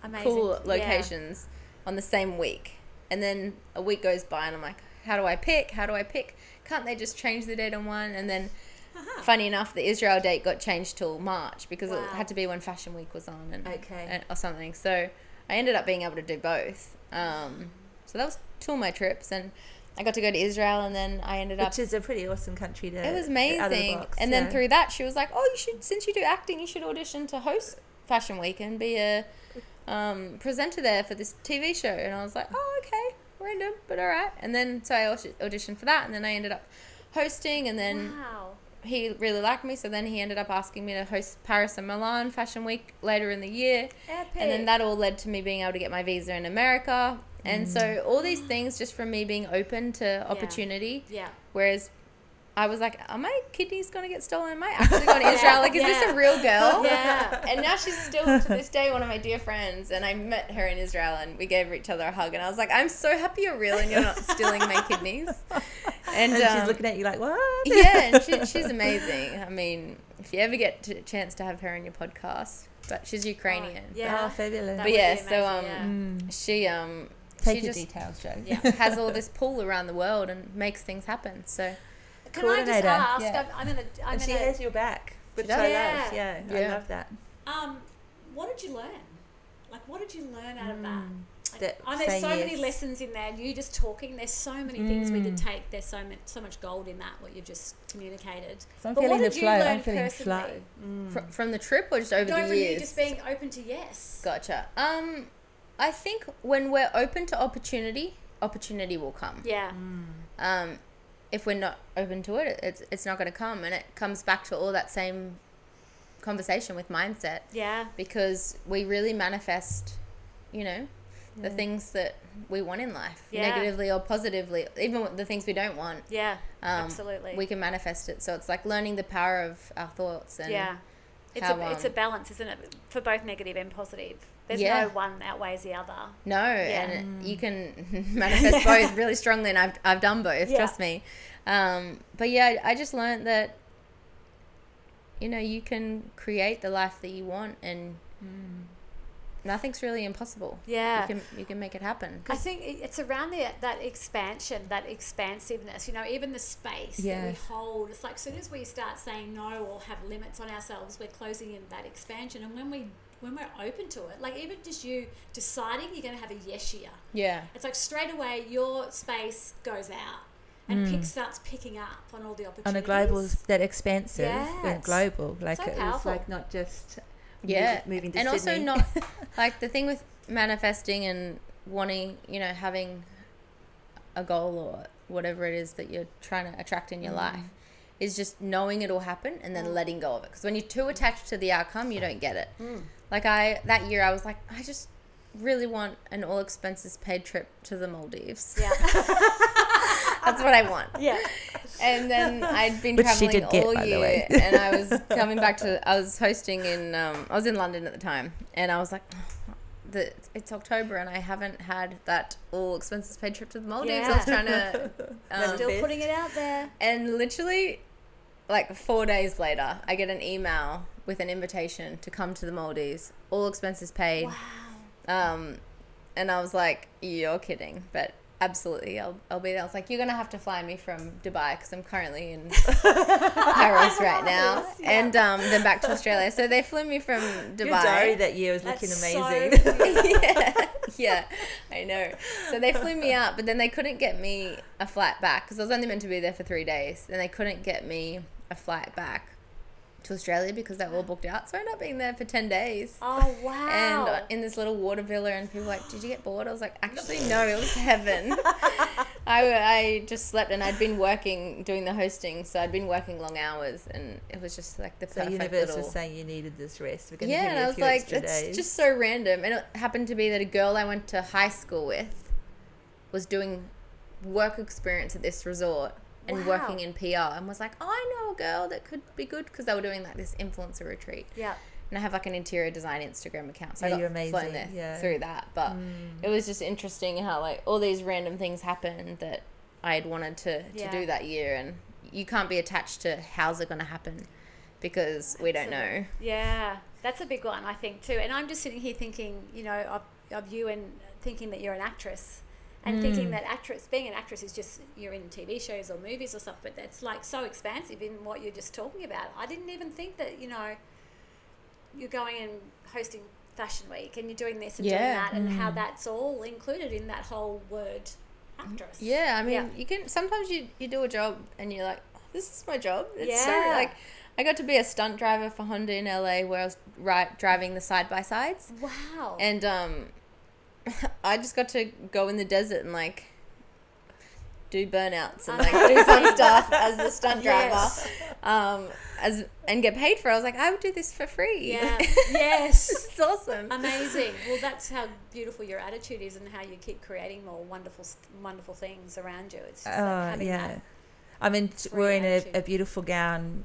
S1: Amazing.
S5: cool
S1: Yeah.
S5: locations on the same week. And then a week goes by, and I'm like, how do I pick? How do I pick? Can't they just change the date on one? And then,
S1: Uh-huh.
S5: funny enough, the Israel date got changed till March because it had to be when Fashion Week was on, and,
S4: Okay.
S5: and or something. So I ended up being able to do both. Um, so that was two of my trips, and I got to go to Israel, and then I ended up
S4: Which is a pretty awesome country to.
S5: it was
S4: out of the
S5: amazing.
S4: box,
S5: and then through that, she was like, "Oh, you should since you do acting, you should audition to host Fashion Week and be a um, presenter there for this TV show." And I was like, "Oh, okay, random, but all right." And then so I auditioned for that, and then I ended up hosting, and then
S1: Wow.
S5: he really liked me, so then he ended up asking me to host Paris and Milan Fashion Week later in the year.
S1: Epic.
S5: And then that all led to me being able to get my visa in America. And so all these things just from me being open to opportunity.
S1: Yeah.
S5: Whereas I was like, are my kidneys going to get stolen? Am I actually going (laughs) to Israel? Like, is this a real girl? (laughs)
S1: Yeah.
S5: And now she's still to this day one of my dear friends. And I met her in Israel and we gave each other a hug. And I was like, I'm so happy you're real and you're not stealing my kidneys. (laughs) And,
S4: And
S5: um,
S4: she's looking at you like, what?
S5: yeah, and she, she's amazing. I mean, if you ever get a chance to have her on your podcast, but she's Ukrainian.
S1: Yeah.
S4: Oh, fabulous.
S1: That
S5: But yeah,
S1: be
S5: so um,
S1: amazing,
S4: Mm.
S5: she um,
S4: Take
S5: she
S4: your
S5: just
S4: details, Jo.
S1: Yeah.
S5: has all this pull around the world and makes things happen. So
S1: Can I just
S4: Coordinator,
S1: ask?
S4: yeah.
S1: I'm, I'm gonna. I'm
S4: and she
S1: gonna.
S4: has your back, which
S5: does.
S4: I
S1: Yeah.
S4: love. Yeah, I love that.
S1: Um, what did you learn? Like, what did you learn out of that?
S4: Mm.
S1: Like,
S4: That
S1: oh, there's
S4: say
S1: so many lessons in there. You just talking. There's so many things we could
S4: Mm.
S1: take. There's so much, so much gold in that. What you've just communicated.
S4: So I'm
S1: But what
S4: feeling the
S1: did you
S4: flow. I'm
S1: learn
S4: feeling
S1: personally?
S4: flow. Mm.
S5: fr- from the trip or just over
S1: Going
S5: the
S1: from you
S5: years?
S1: just being open to yes.
S5: Gotcha. Um, I think when we're open to opportunity, opportunity will come.
S1: Yeah.
S5: Um, if we're not open to it, it's it's not going to come, and it comes back to all that same conversation with mindset
S1: Yeah.
S5: because we really manifest, you know, the things that we want in life,
S1: Yeah.
S5: negatively or positively, even the things we don't want.
S1: Yeah.
S5: Um,
S1: absolutely.
S5: We can manifest it. So it's like learning the power of our thoughts and
S1: yeah. It's
S5: how,
S1: a it's a
S5: um,
S1: balance, isn't it? For both negative and positive. There's
S5: Yeah.
S1: no one outweighs the other.
S5: No,
S1: Yeah.
S5: and it, you can (laughs) manifest (laughs) both really strongly, and I've, I've done both,
S1: Yeah.
S5: trust me. Um, but yeah, I just learned that, you know, you can create the life that you want, and nothing's really impossible.
S1: Yeah.
S5: You can, you can make it happen.
S1: I think it's around the, that expansion, that expansiveness. You know, even the space that we hold. It's like as soon as we start saying no or have limits on ourselves, we're closing in that expansion. And when we when we're open to it, like even just you deciding you're going to have a yes year,
S5: Yeah.
S1: it's like straight away your space goes out and mm. pick, starts picking up on all the opportunities.
S4: on a global, that expansive and
S1: uh,
S4: global. Like
S1: So
S4: it was
S1: powerful.
S4: like not just
S5: Yeah.
S4: moving, moving to
S5: and
S4: Sydney.
S5: also not, (laughs) like the thing with manifesting and wanting, you know, having a goal or whatever it is that you're trying to attract in your
S4: Mm.
S5: life is just knowing it'll happen and then mm. letting go of it. Because when you're too attached to the outcome, you don't get it.
S1: Mm.
S5: Like I that year, I was like, I just really want an all expenses paid trip to the Maldives.
S1: Yeah. (laughs)
S5: That's what I want.
S1: yeah.
S5: And then I'd been
S4: Which she
S5: traveling
S4: did get,
S5: all
S4: by the
S5: year,
S4: way.
S5: and I was (laughs) coming back to. I was hosting in. Um, I was in London at the time, and I was like, the, "It's October, and I haven't had that all expenses paid trip to the Maldives." I was trying to. Um,
S1: Still putting it out there.
S5: and literally, like four days later, I get an email with an invitation to come to the Maldives, all expenses paid.
S1: Wow.
S5: Um, and I was like, "You're kidding!" But absolutely, I'll, I'll be there. I was like, "You're gonna have to fly me from Dubai because I'm currently in (laughs) Paris right now, and um, then back to Australia." So they flew me from Dubai.
S4: Your diary that year was looking
S1: so
S4: amazing.
S1: weird. (laughs) (laughs)
S5: yeah, yeah, I know. So they flew me out, but then they couldn't get me a flight back because I was only meant to be there for three days. Then they couldn't get me a flight back to Australia because they were all booked out. So I ended up being there for ten days.
S1: Oh wow. (laughs)
S5: And uh, in this little water villa, and people were like, "Did you get bored?" I was like, "Actually, no, it was heaven." (laughs) (laughs) I, I just slept, and I'd been working doing the hosting, so I'd been working long hours, and it was just like the
S4: so
S5: perfect
S4: universe
S5: little
S4: was saying you needed this rest. We're going
S5: yeah, and I was like, it's
S4: days.
S5: just so random. And it happened to be that a girl I went to high school with was doing work experience at this resort and
S1: Wow.
S5: working in PR and was like, oh, I know a girl that could be good because they were doing like this influencer retreat.
S1: yeah.
S5: And I have like an interior design Instagram account, so
S4: Yeah,
S5: I
S4: you're
S5: got flown
S4: amazing,
S5: there
S4: yeah.
S5: through that. But
S4: Mm.
S5: it was just interesting how like all these random things happened that I had wanted to, to
S1: Yeah.
S5: do that year, and you can't be attached to how's it going to happen because we don't know.
S1: Yeah, that's a big one, I think too. And I'm just sitting here thinking, you know, of, of you and thinking that you're an actress, and
S5: Mm.
S1: thinking that actress, being an actress, is just you're in TV shows or movies or stuff. But that's like so expansive in what you're just talking about. I didn't even think that, you know, you're going and hosting Fashion Week and you're doing this and doing that, and how
S4: Mm.
S1: that's all included in that whole word actress.
S5: Yeah, I mean,
S1: Yeah.
S5: you can sometimes you you do a job and you're like, oh, this is my job. It's so
S1: Yeah.
S5: like I got to be a stunt driver for Honda in LA where I was right driving the side by sides,
S1: Wow.
S5: and um, (laughs) I just got to go in the desert and like do burnouts and (laughs) like do fun stuff as the (laughs) stunt driver,
S1: Yes.
S5: um, as and get paid for. it. I was like, I would do this for free.
S1: Yeah. yes.
S5: it's awesome.
S1: Amazing. Well, that's how beautiful your attitude is, and how you keep creating more wonderful, wonderful things around you. It's just like
S4: Oh,
S1: having
S4: yeah.
S1: that.
S4: I mean, t-
S1: free
S4: we're in a, a beautiful gown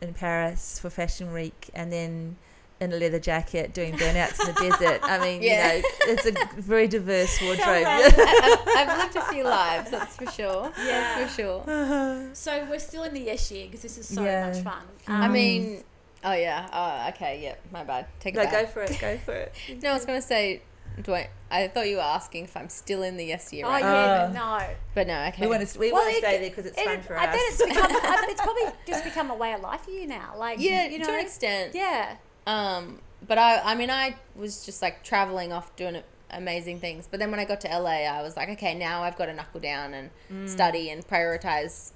S4: in Paris for Fashion Week, and then in a leather jacket doing burnouts in the desert. I mean,
S5: Yeah.
S4: you know, it's a very diverse wardrobe. (laughs)
S5: I, I've, I've lived a few lives, that's for sure.
S1: Yeah.
S5: That's for sure.
S1: So we're still in the yes year because this is so
S4: Yeah.
S1: much fun.
S5: I
S1: Um,
S5: mean, oh yeah, oh okay, yeah, my bad. Take it
S4: no,
S5: back.
S4: go for it. Go for it. (laughs)
S5: No, I was gonna say, Dwayne. I thought you were asking if I'm still in the yes year,
S1: oh
S5: right?
S1: yeah,
S4: Uh,
S1: no.
S5: But no, okay.
S4: We want to we
S1: Well,
S4: want to stay there because it's
S1: It-
S4: fun for
S1: I
S4: us.
S1: I bet it's become. I, it's probably just become a way of life for you now. Like
S5: yeah,
S1: you know.
S5: to an extent.
S1: Yeah.
S5: Um, but I, I mean, I was just like traveling off doing amazing things. But then when I got to LA, I was like, okay, now I've got to knuckle down and
S1: Mm.
S5: study and prioritize,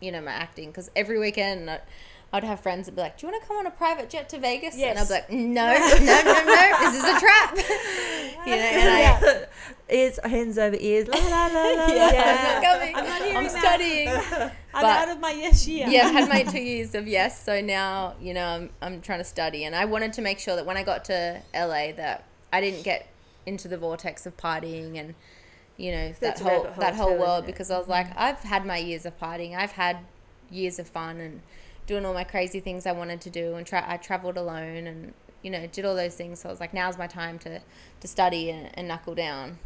S5: you know, my acting. Because every weekend I, I'd have friends that'd be like, do you want to come on a private jet to Vegas? And I'd be like, (laughs) no, no, no, no, this is a trap. (laughs) you know, (laughs) and I,
S4: ears, hands over ears. La la la la.
S5: yeah,
S1: Yeah.
S5: I'm not coming.
S1: I'm not hearing
S5: I'm
S1: that.
S5: studying.
S1: I'm
S5: But-
S1: out of my yes year.
S5: yeah, I've had my two years of yes, so now you know I'm I'm trying to study, and I wanted to make sure that when I got to LA that I didn't get into the vortex of partying and you know that
S4: That's a
S5: whole that whole world because I was like mm-hmm. I've had my years of partying, I've had years of fun and doing all my crazy things I wanted to do, and tra- I traveled alone and you know did all those things. So I was like, now's my time to to study and, and knuckle down.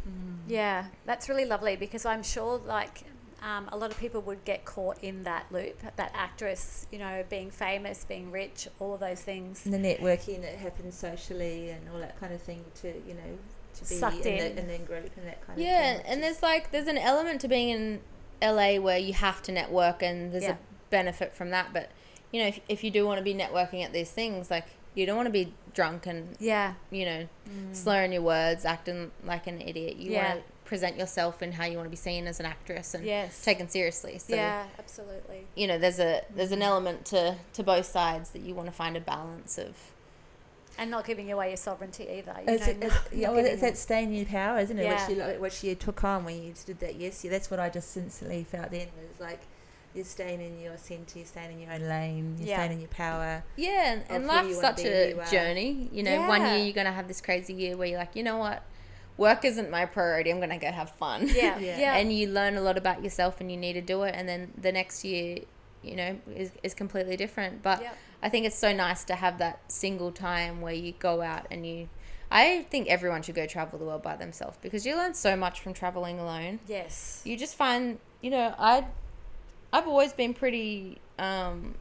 S1: Yeah, that's really lovely because I'm sure like um, a lot of people would get caught in that loop, that actress, you know, being famous, being rich, all of those things.
S4: And the networking that happens socially and all that kind of thing to you know to be
S1: Sucked
S4: in,
S1: in.
S4: The, in the group and that kind
S5: Yeah,
S4: of thing. Yeah and
S5: there's like there's an element to being in LA where you have to network, and there's
S1: Yeah.
S5: a benefit from that. But you know, if if you do want to be networking at these things, like you don't want to be drunk and
S1: Yeah,
S5: you know mm. slurring your words, acting like an idiot. You
S1: Yeah.
S5: want to present yourself and how you want to be seen as an actress and
S1: Yes.
S5: taken seriously. So
S1: yeah, absolutely.
S5: you know, there's a there's an mm. element to to both sides that you want to find a balance of.
S1: And not giving away your sovereignty either. You
S4: It's,
S1: know,
S4: it's,
S1: not
S4: yeah, well, it's that staying in power, isn't it?
S1: Yeah.
S4: Which you like, which you took on when you did that. Yes, yeah, that's what I just instantly felt then. Was like you're staying in your centre, you're staying in your own lane, you're
S1: Yeah.
S4: staying in your power.
S5: Yeah, and, and
S4: you
S5: life's such a
S4: you
S5: journey. You know, one year you're gonna have this crazy year where you're like, you know what, work isn't my priority. I'm gonna go have fun.
S1: yeah,
S4: Yeah. (laughs)
S1: yeah,
S5: and you learn a lot about yourself, and you need to do it. And then the next year, you know, is is completely different. But
S1: Yep.
S5: I think it's so nice to have that single time where you go out and you. I think everyone should go travel the world by themselves because you learn so much from traveling alone
S1: yes,
S5: you just find you know i i've always been pretty um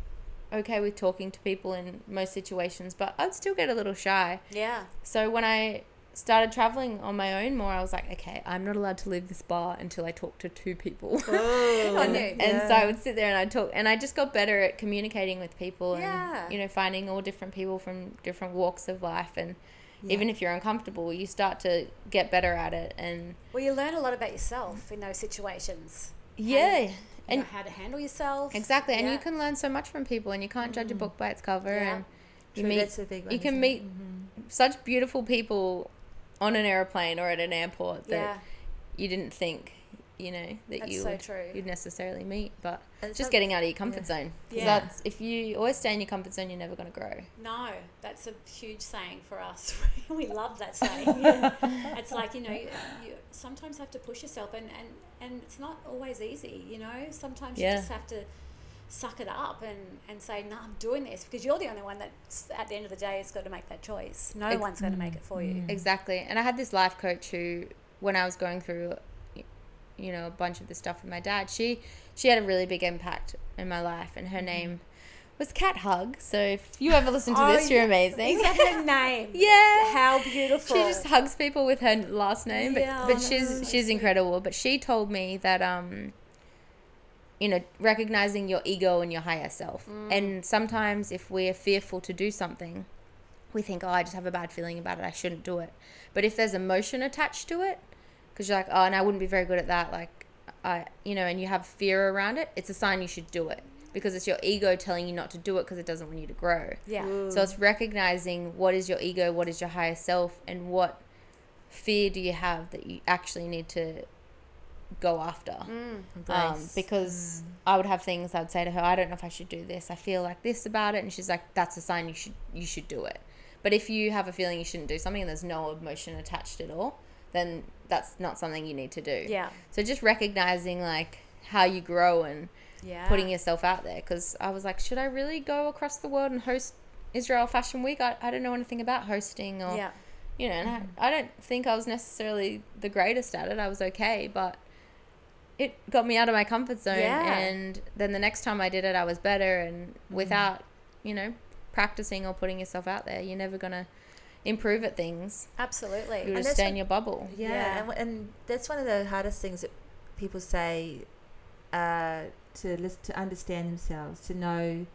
S5: okay with talking to people in most situations, but I'd still get a little shy.
S1: Yeah.
S5: So when I started traveling on my own more, I was like, okay, I'm not allowed to leave this bar until I talk to two people.
S1: I (laughs)
S5: and,
S1: knew.
S5: and so I would sit there and I'd talk, and I just got better at communicating with people
S1: Yeah.
S5: and you know finding all different people from different walks of life, and
S4: Yeah.
S5: even if you're uncomfortable, you start to get better at it, and
S1: Well, you learn a lot about yourself in those situations.
S5: yeah, and
S1: know how to handle yourself.
S5: exactly, and you can learn so much from people, and you can't judge a mm. book by its cover,
S1: Yeah.
S5: and you
S4: True,
S5: meet
S4: that's a big one,
S5: you can meet
S4: mm-hmm.
S5: such beautiful people on an airplane or at an airport that
S1: Yeah.
S5: you didn't think you know that
S1: That's
S5: you
S1: so
S5: would
S1: true.
S5: you'd necessarily meet but
S4: And
S5: just getting out of your comfort
S4: yeah.
S5: zone
S1: Yeah.
S5: that's if you always stay in your comfort zone you're never going to grow
S1: No, that's a huge saying for us. (laughs) we love that saying. (laughs) it's like you know, you, you sometimes have to push yourself, and and and it's not always easy. You know, sometimes
S5: Yeah.
S1: you just have to suck it up and and say, no, I'm doing this because you're the only one that's at the end of the day has got to make that choice. No
S5: Ex-
S1: one's going to make it for you. Mm.
S5: exactly and i had this life coach who when i was going through you know a bunch of the stuff with my dad she she had a really big impact in my life and her mm-hmm. name was cat hug so if you ever listen to
S1: Oh,
S5: this you're
S1: yeah.
S5: amazing
S1: Is that her (laughs) name?
S5: yeah
S1: How beautiful.
S5: She just hugs people with her last name, but
S1: Yeah,
S5: but she's she's incredible. But she told me that um, you know, recognizing your ego and your higher self,
S1: Mm.
S5: and sometimes if we're fearful to do something, we think, oh, I just have a bad feeling about it. I shouldn't do it. But if there's emotion attached to it, because you're like, oh, and I wouldn't be very good at that, like, I, you know, and you have fear around it, it's a sign you should do it because it's your ego telling you not to do it because it doesn't want you to grow.
S1: yeah. Mm.
S5: So it's recognizing what is your ego, what is your higher self, and what fear do you have that you actually need to go after. Mm. Um,
S4: Embrace.
S5: because mm. I would have things I'd say to her, I don't know if I should do this. I feel like this about it, and she's like, "That's a sign you should you should do it." But if you have a feeling you shouldn't do something and there's no emotion attached at all, then that's not something you need to do.
S1: Yeah.
S5: So just recognizing like how you grow and
S1: Yeah.
S5: putting yourself out there because I was like, should I really go across the world and host Israel Fashion Week? I, I don't know anything about hosting or,
S1: Yeah.
S5: you know, and I, I don't think I was necessarily the greatest at it. I was okay, but it got me out of my comfort zone.
S1: Yeah.
S5: And then the next time I did it, I was better. And without, you know, practicing or putting yourself out there, you're never going to improve at things.
S1: Absolutely.
S5: You'll
S4: And
S5: just
S4: that's
S5: stay
S4: what-
S5: in your bubble.
S4: Yeah,
S1: Yeah.
S4: And, and that's one of the hardest things that people say uh, to listen, to understand themselves, to know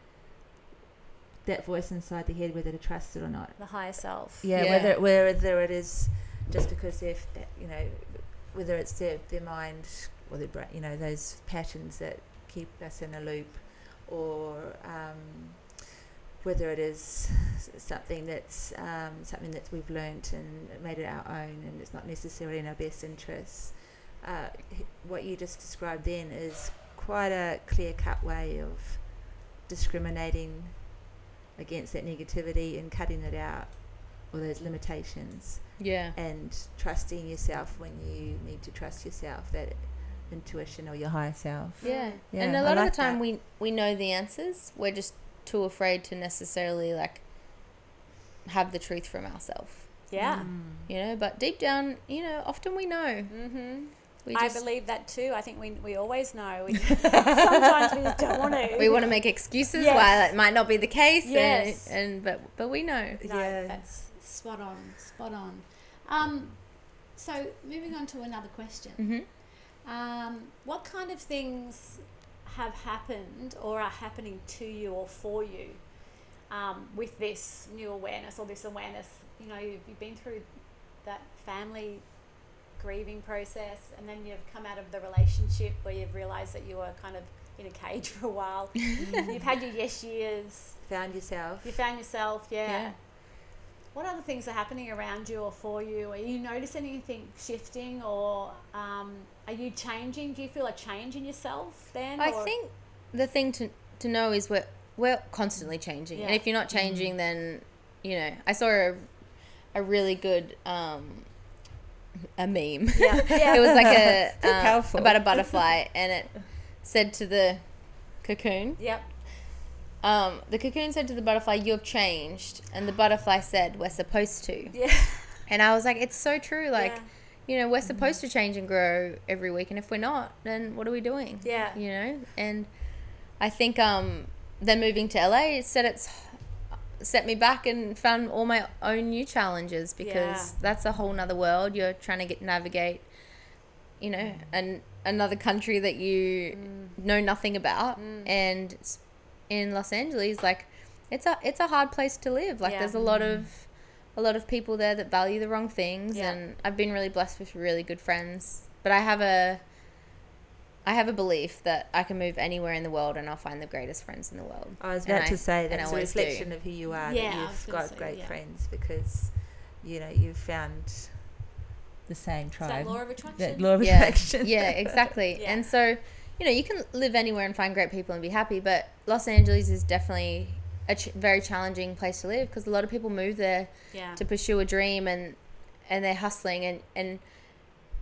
S4: that voice inside the head, whether to trust it or not.
S1: the higher self.
S4: Yeah,
S5: Yeah.
S4: whether whether it is just because they're you know whether it's their their mind or their brain, you know those patterns that keep us in a loop, or um, whether it is something that's um, something that we've learnt and made it our own, and it's not necessarily in our best interests. Uh, what you just described then is quite a clear cut way of discriminating against that negativity and cutting it out or those limitations
S5: Yeah.
S4: and trusting yourself when you need to trust yourself that intuition or your higher self
S5: Yeah.
S4: Yeah,
S5: and a lot
S4: like
S5: of the time
S4: that.
S5: we we know the answers. We're just too afraid to necessarily like have the truth from ourselves.
S1: Yeah.
S4: Mm.
S5: You know, but deep down, you know, often we know.
S1: Mm-hmm.
S5: We
S1: I
S5: just
S1: believe that too. I think we, we always know. We, (laughs) sometimes we just don't want to.
S5: we want to make excuses
S1: Yes.
S5: why that might not be the case.
S1: Yes.
S5: And, and but but we know.
S1: No,
S4: Yeah.
S1: that's spot on. Spot on. Um, so moving on to another question.
S5: hmm
S1: Um, what kind of things have happened or are happening to you or for you um, with this new awareness or this awareness? You know, you've, you've been through that family grieving process and then you've come out of the relationship where you've realized that you were kind of in a cage (laughs) for a while. you've had your yes years.
S4: found yourself
S1: You found yourself, yeah.
S5: Yeah.
S1: What other things are happening around you or for you? Are you noticing anything shifting or um, are you changing? Do you feel a change in yourself then?
S5: I
S1: or-
S5: think the thing to to know is we're we're constantly changing, and if you're not changing, then you know. I saw a a really good um, a meme.
S1: Yeah, (laughs) yeah.
S5: it was like a (laughs)
S4: powerful.
S5: about a butterfly, and it said to the cocoon.
S1: Yep.
S5: Um, the cocoon said to the butterfly, "You have changed," and the butterfly said, "We're supposed to."
S1: Yeah.
S5: And I was like, "It's so true. Like,
S1: Yeah.
S5: you know, we're supposed to change and grow every week, and if we're not, then what are we doing?"
S1: Yeah.
S5: You know, and I think um, then moving to LA it set it's set me back and found all my own new challenges because
S1: Yeah.
S5: that's a whole nother world. You're trying to get navigate, you know, mm. an another country that you mm. know nothing about, mm. and in Los Angeles, like it's a it's a hard place to live. Like
S1: Yeah.
S5: there's a lot of a lot of people there that value the wrong things,
S1: Yeah.
S5: and I've been really blessed with really good friends. But I have a I have a belief that I can move anywhere in the world and I'll find the greatest friends in the world.
S4: I was
S5: And
S4: about
S5: I-
S4: to say
S5: and I
S4: that's a
S5: always do.
S4: reflection of who you are.
S1: Yeah,
S4: that you've got
S1: say,
S4: great
S1: yeah.
S4: friends because you know you've found the same
S1: Is
S4: tribe.
S1: that law of attraction?
S4: Law of
S5: yeah,
S4: attraction.
S5: yeah, (laughs) exactly.
S1: Yeah.
S5: And so, you know, you can live anywhere and find great people and be happy, but Los Angeles is definitely a ch- very challenging place to live because a lot of people move there
S1: yeah.
S5: to pursue a dream and and they're hustling and and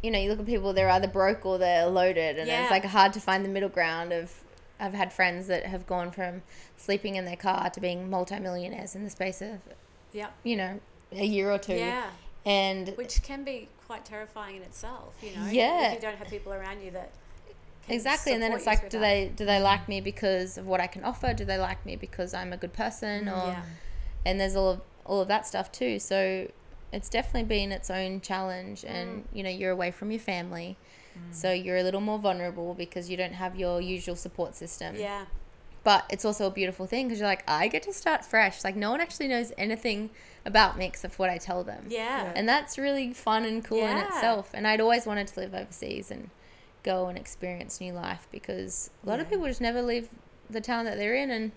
S5: you know, you look at people they're either broke or they're loaded and
S1: Yeah.
S5: it's like hard to find the middle ground of I've had friends that have gone from sleeping in their car to being multimillionaires in the space of
S1: Yep.
S5: you know, a year or two.
S1: Yeah.
S5: And
S1: Which can be quite terrifying in itself, you know.
S5: Yeah.
S1: If you don't have people around you that
S5: exactly and then it's like do
S1: that.
S5: they do they like me because of what i can offer do they like me because i'm a good person mm, or
S1: Yeah.
S5: and there's all of all of that stuff too so it's definitely been its own challenge
S1: Mm.
S5: and you know you're away from your family so you're a little more vulnerable because you don't have your usual support system
S1: Yeah.
S5: but it's also a beautiful thing because you're like i get to start fresh like no one actually knows anything about me except for what i tell them
S1: Yeah.
S5: and that's really fun and cool in itself. And I'd always wanted to live overseas and go and experience new life because a lot of people just never leave the town that they're in, and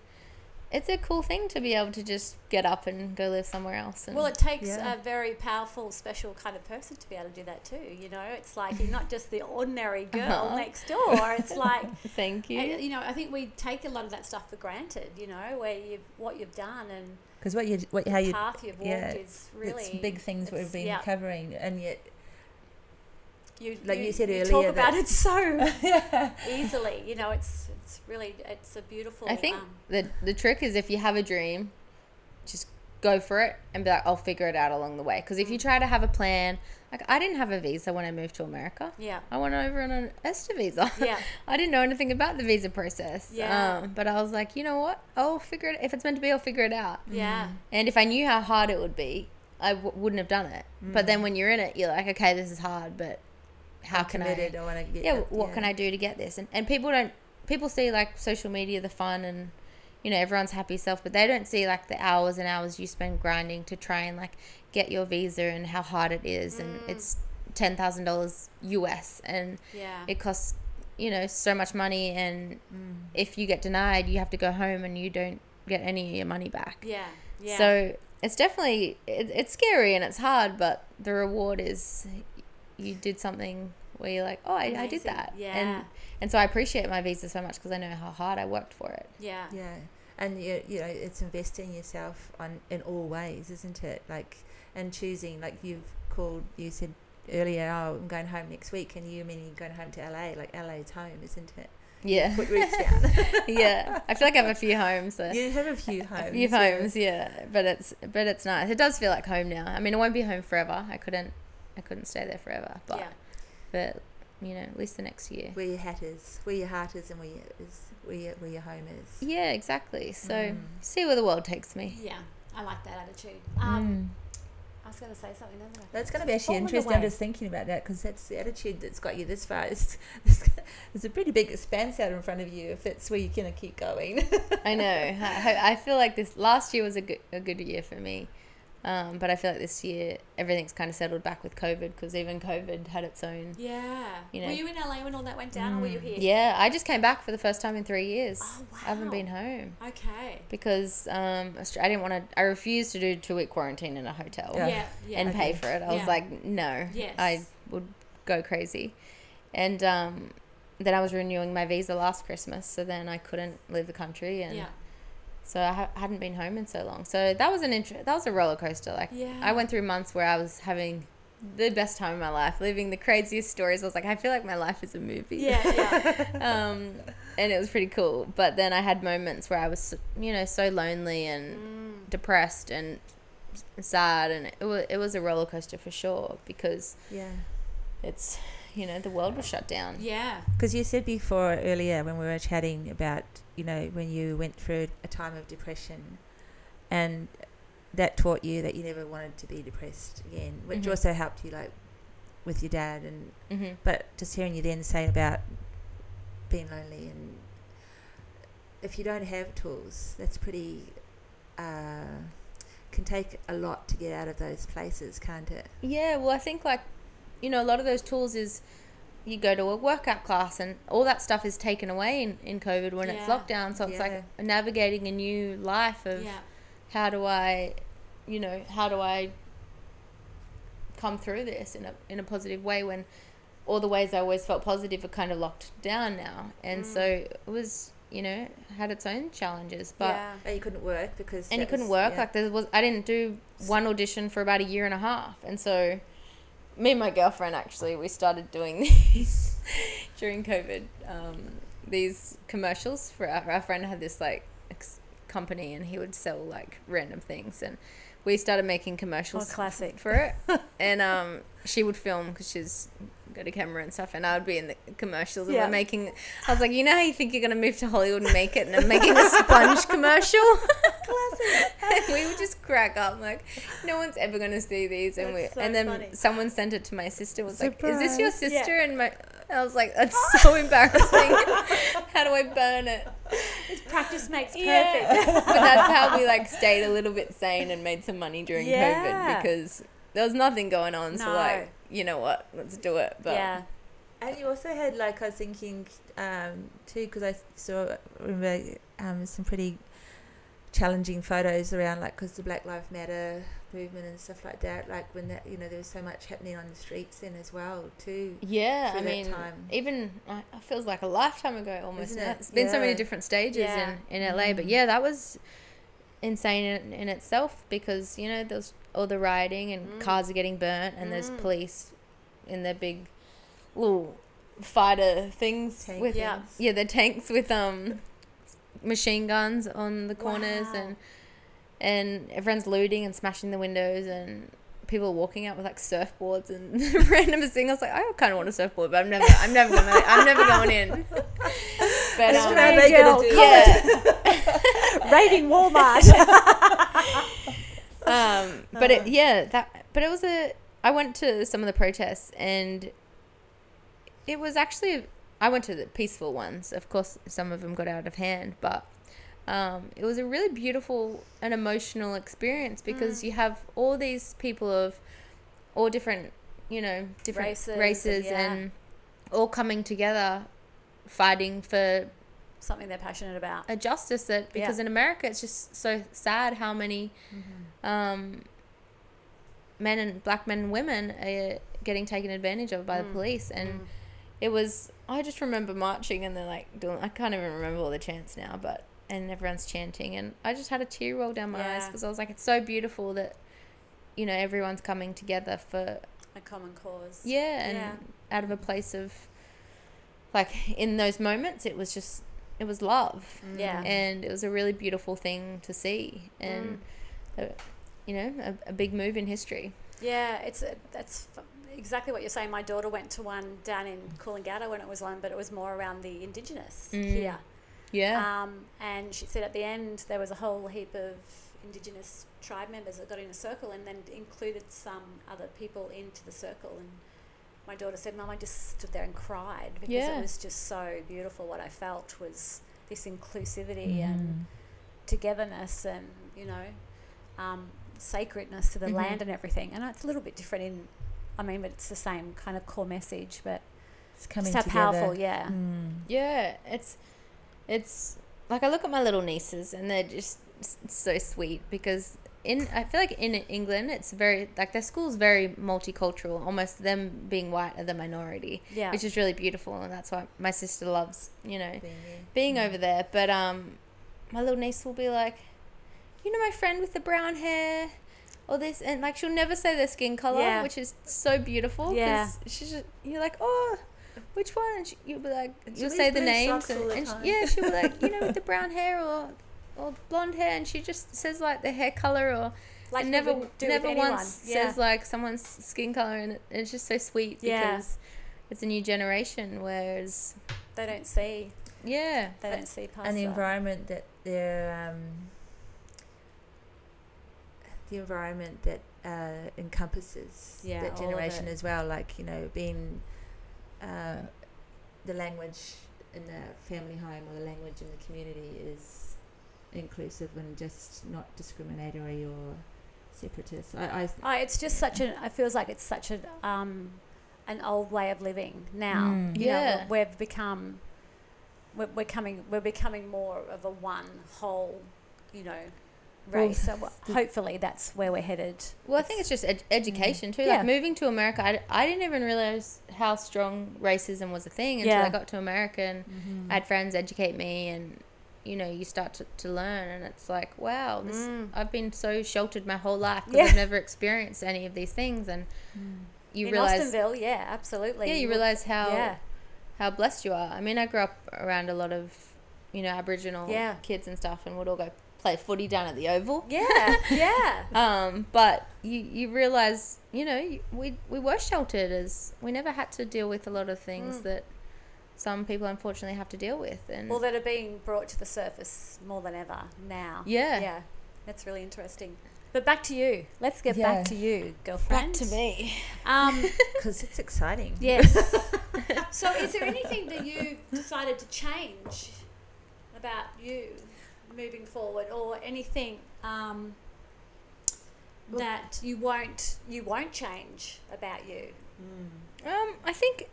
S5: it's a cool thing to be able to just get up and go live somewhere else. And
S1: Well, it takes
S4: Yeah.
S1: a very powerful, special kind of person to be able to do that too. You know, it's like you're not just the ordinary (laughs) girl
S5: Uh-huh.
S1: next door. It's (laughs) like,
S5: thank you.
S1: and, you know, I think we take a lot of that stuff for granted. You know, where you what you've done and
S4: Because what you what how you
S1: path you've walked
S4: yeah,
S1: is really
S4: it's big things we've been
S1: yeah.
S4: covering, and yet
S1: You,
S4: like you said
S1: talk
S4: earlier
S1: about it so (laughs) easily. You know, it's it's really it's a beautiful.
S5: I think
S1: um,
S5: the the trick is if you have a dream, just go for it and be like, I'll figure it out along the way. Because if you try to have a plan, like I didn't have a visa when I moved to America.
S1: yeah,
S5: I went over on an ESTA visa.
S1: Yeah. (laughs)
S5: I didn't know anything about the visa process.
S1: Yeah.
S5: Um, but I was like, you know what? I'll figure it. If it's meant to be, I'll figure it out.
S1: yeah,
S5: And if I knew how hard it would be, I w- wouldn't have done it. But then when you're in it, you're like, okay, this is hard, but how
S4: I'm
S5: can I?
S4: I want to get
S5: Yeah.
S4: that-
S5: What can I do to get this? And and people don't. People see like social media, the fun, and you know everyone's happy self, but they don't see like the hours and hours you spend grinding to try and like get your visa and how hard it is, and it's ten thousand dollars US, and
S1: yeah,
S5: it costs you know so much money and
S4: Mm.
S5: if you get denied you have to go home and you don't get any of your money back
S1: yeah, yeah.
S5: so it's definitely it, it's scary and it's hard but the reward is you did something where you're like oh i, I did that
S1: Yeah.
S5: and and so i appreciate my visa so much because i know how hard i worked for it
S1: yeah,
S4: Yeah, and you, you know it's investing yourself on in all ways, isn't it? Like and choosing, like you've called, you said earlier, oh, I'm going home next week, and you mean you're going home to LA, like LA's home, isn't it?
S5: yeah
S4: Put roots (laughs) down.
S5: yeah i feel like i have a few homes so.
S4: you have a few homes. (laughs)
S5: a few
S4: yeah.
S5: homes yeah but it's but it's nice it does feel like home now i mean it won't be home forever i couldn't i couldn't stay there forever but
S1: yeah.
S5: But you know at least the next year
S4: Where your hat is, where your heart is, and where your, is where your, where your home is.
S5: yeah exactly so
S4: Mm.
S5: see where the world takes me
S1: Yeah, I like that attitude. Um,
S4: Mm.
S1: I was going to say something. Then I
S4: That's going to be actually interesting. I'm just thinking about that because that's the attitude that's got you this far. (laughs) It's, it's, there's a pretty big expanse out in front of you if that's where you're going to keep going. (laughs)
S5: I know. I, I feel like this last year was a good a good year for me, um, but I feel like this year everything's kind of settled back with COVID because even COVID had its own.
S1: Yeah.
S5: You know.
S1: were you in LA when all that went down, or were you here?
S5: Yeah, I just came back for the first time in three years.
S1: Oh, wow!
S5: I haven't been home
S1: Okay.
S5: because um, I didn't want to. I refused to do two week quarantine in a hotel
S4: Yeah.
S1: Yeah. Yeah.
S5: and pay for it. I was like, no,
S1: Yes.
S5: I would go crazy, and um, then I was renewing my visa last Christmas, so then I couldn't leave the country and.
S1: yeah.
S5: So I ha- hadn't been home in so long. So that was an int- that was a roller coaster. Like
S1: Yeah.
S5: I went through months where I was having the best time of my life, living the craziest stories. I was like, I feel like my life is a movie.
S1: Yeah. Yeah. (laughs)
S5: um, and it was pretty cool. But then I had moments where I was, you know, so lonely and
S1: Mm.
S5: depressed and sad, and it was it was a roller coaster for sure because
S4: yeah.
S5: it's you know the world was shut down.
S1: Yeah.
S4: Because you said before earlier when we were chatting about, you know, when you went through a time of depression and that taught you that you never wanted to be depressed again, which
S5: Mhm.
S4: also helped you, like, with your dad. And
S5: hmm
S4: But just hearing you then say about being lonely and if you don't have tools, that's pretty, uh, can take a lot to get out of those places, can't it?
S5: Yeah, well, I think like, you know, a lot of those tools is you go to a workout class and all that stuff is taken away in, in COVID when it's
S1: Yeah.
S5: lockdown. So it's
S4: Yeah.
S5: like navigating a new life of
S1: Yeah.
S5: how do I, you know, how do I come through this in a in a positive way when all the ways I always felt positive are kind of locked down now. And
S1: Mm.
S5: so it was, you know, had its own challenges, but.
S1: yeah.
S4: And you couldn't work because.
S5: and you couldn't
S4: was-
S5: work
S4: yeah.
S5: like there was i didn't do one audition for about a year and a half and so me and my girlfriend actually we started doing (laughs) these during covid um, these commercials for our, our friend had this like ex- company and he would sell like random things and we started making commercials
S1: Oh, classic.
S5: for it and um, she would film because she's got to camera and stuff and I would be in the commercials and
S1: Yeah.
S5: we're making I was like you know how you think you're gonna move to Hollywood and make it and I'm making a sponge (laughs) commercial and (laughs) we would just crack up like no one's ever gonna see these and we
S1: so
S5: and then
S1: funny.
S5: someone sent it to my sister was like is this your
S1: Surprise.
S5: sister and my I was like that's (laughs) so embarrassing how do I burn it
S1: Practice makes perfect.
S5: yeah. but that's how we like stayed a little bit sane and made some money during
S1: Yeah.
S5: COVID because there was nothing going on. So like, you know what? Let's do it. But
S1: yeah.
S4: And you also had, like, I was thinking um, too, because I saw, remember, um, some pretty challenging photos around, like, because the Black Lives Matter movement and stuff like that. Like, when that, you know, there was so much happening on the streets then as well, too.
S5: yeah, I
S4: that
S5: mean,
S4: time.
S5: even uh, it feels like a lifetime ago almost.
S4: Isn't it?
S5: It's been so many different stages
S1: Yeah.
S5: in in LA, but
S4: Mm.
S5: yeah, that was insane in, in itself because you know there's all the rioting and
S1: Mm.
S5: cars are getting burnt and there's
S1: Mm.
S5: police in their big little fighter things
S4: Tank
S5: with
S1: Yeah.
S5: yeah the tanks with um machine guns on the corners
S1: Wow.
S5: and and everyone's looting and smashing the windows and people walking out with like surfboards and (laughs) random thing. I was like, I kind of want a surfboard, but I'm never, I'm never gonna, I'm never going in. (laughs) But
S4: That's
S5: um,
S4: what are they gonna do?
S5: yeah, (laughs)
S1: Raiding Walmart.
S5: um, but it, yeah, that, but it was a. I went to some of the protests and it was actually. I went to the peaceful ones. Of course, some of them got out of hand, but um, it was a really beautiful and emotional experience because you have all these people of all different, you know, different
S1: Races,
S5: races,
S1: yeah.
S5: and all coming together, fighting for
S1: Something they're passionate about.
S5: a justice that because
S1: Yeah.
S5: in America it's just so sad how many um, men and black men and women are getting taken advantage of by the
S1: Mm.
S5: police and
S1: Mm.
S5: it was I just remember marching and they're like doing I can't even remember all the chants now but and everyone's chanting and I just had a tear roll down my eyes because I was like it's so beautiful that you know everyone's coming together for
S1: A common cause.
S5: yeah and
S1: Yeah.
S5: out of a place of like in those moments it was just it was love
S1: Mm. Yeah.
S5: and it was a really beautiful thing to see and uh you know a, a big move in history
S1: Yeah, it's a, that's f- exactly what you're saying. My daughter went to one down in Coolangatta when it was on, but it was more around the Indigenous
S5: Mm.
S1: here.
S5: Yeah
S1: Um, and she said at the end there was a whole heap of Indigenous tribe members that got in a circle and then included some other people into the circle. And my daughter said, Mum, I just stood there and cried because
S5: Yeah.
S1: it was just so beautiful. What I felt was this inclusivity
S4: Mm.
S1: and togetherness and, you know, um, sacredness to the
S5: Mhm.
S1: land and everything. And it's a little bit different in, I mean, but it's the same kind of core message, but
S4: It's coming
S1: just how
S4: together.
S1: powerful, yeah.
S4: Mm.
S5: yeah it's it's like i look at my little nieces and they're just so sweet because in i feel like in england it's very like their school's very multicultural almost them being white are the minority
S1: Yeah.
S5: which is really beautiful and that's why my sister loves you know
S4: Being
S5: being over there. But um, my little niece will be like, you know, my friend with the brown hair, or this, and like she'll never say their skin color,
S1: Yeah.
S5: which is so beautiful.
S1: Yeah.
S5: she's just, you're like, oh, which one? And she, you'll be like,
S4: And
S5: you'll say the names, and,
S4: the
S5: and she, yeah, she'll be like, you know, with (laughs) the brown hair or or blonde hair, and she just says like the hair color or.
S1: Like
S5: never,
S1: do
S5: never once
S1: Yeah.
S5: says like someone's skin color, and it- it's just so sweet
S1: Yeah.
S5: because it's a new generation. Whereas,
S1: They don't see.
S5: yeah,
S1: They don't see past
S4: and the
S1: that.
S4: environment that they're um, the environment that uh, encompasses
S1: Yeah,
S4: that generation as well like you know being uh, the language in the family home or the language in the community is inclusive and just not discriminatory or separatist I, I
S1: Oh, it's just such an. It feels like it's such an um, an old way of living now.
S4: Mm.
S1: You know,
S5: Yeah.
S1: we- we've become. We're, we're coming. We're becoming more of a one whole, you know,
S4: Well,
S1: race. so wha- hopefully that's where we're headed.
S5: Well, I think it's just ed- mm-hmm. education too.
S1: Yeah.
S5: Like moving to America, I didn't even realize how strong racism was a thing until
S1: Yeah.
S5: I got to America and mm-hmm. I had friends educate me, and you know, you start to, to learn, and it's like, wow, this,
S1: Mm.
S5: I've been so sheltered my whole life because
S1: Yeah.
S5: I've never experienced any of these things, and mm. you
S1: In
S5: realize,
S1: Austinville, yeah, absolutely.
S5: yeah, you realize how
S1: Yeah,
S5: how blessed you are. I mean, I grew up around a lot of you know Aboriginal
S1: Yeah.
S5: kids and stuff, and would all go play footy down at the Oval.
S1: yeah, yeah. (laughs)
S5: Um, but you you realize, you know, you- we we were sheltered as we never had to deal with a lot of things
S1: Mm.
S5: that some people unfortunately have to deal with, and
S1: Well, that are being brought to the surface more than ever now.
S5: Yeah.
S1: yeah, that's really interesting. But back to you. Let's get
S4: Yeah.
S1: back to you, girlfriend.
S5: Back to me.
S1: Um, (laughs)
S4: because it's exciting
S1: yes. (laughs) so, is there anything that you decided to change about you moving forward, or anything um, that you won't you won't change about you?
S5: Um, I think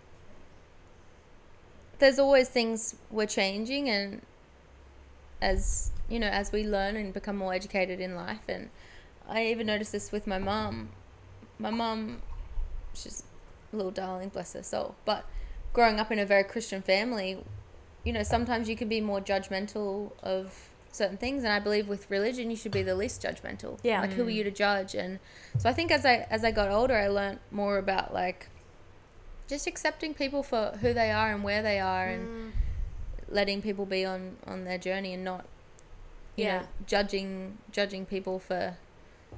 S5: there's always things we're changing, and as you know, as we learn and become more educated in life, and I even noticed this with my mum. My mum, she's a little darling, bless her soul, but growing up in a very Christian family, you know, sometimes you can be more judgmental of certain things, and I believe with religion, you should be the least judgmental.
S1: Yeah.
S5: Like, who are you to judge? And so I think as I as I got older, I learned more about like just accepting people for who they are and where they are and
S1: Mm,
S5: letting people be on on their journey and not you
S1: Yeah.
S5: know judging judging people for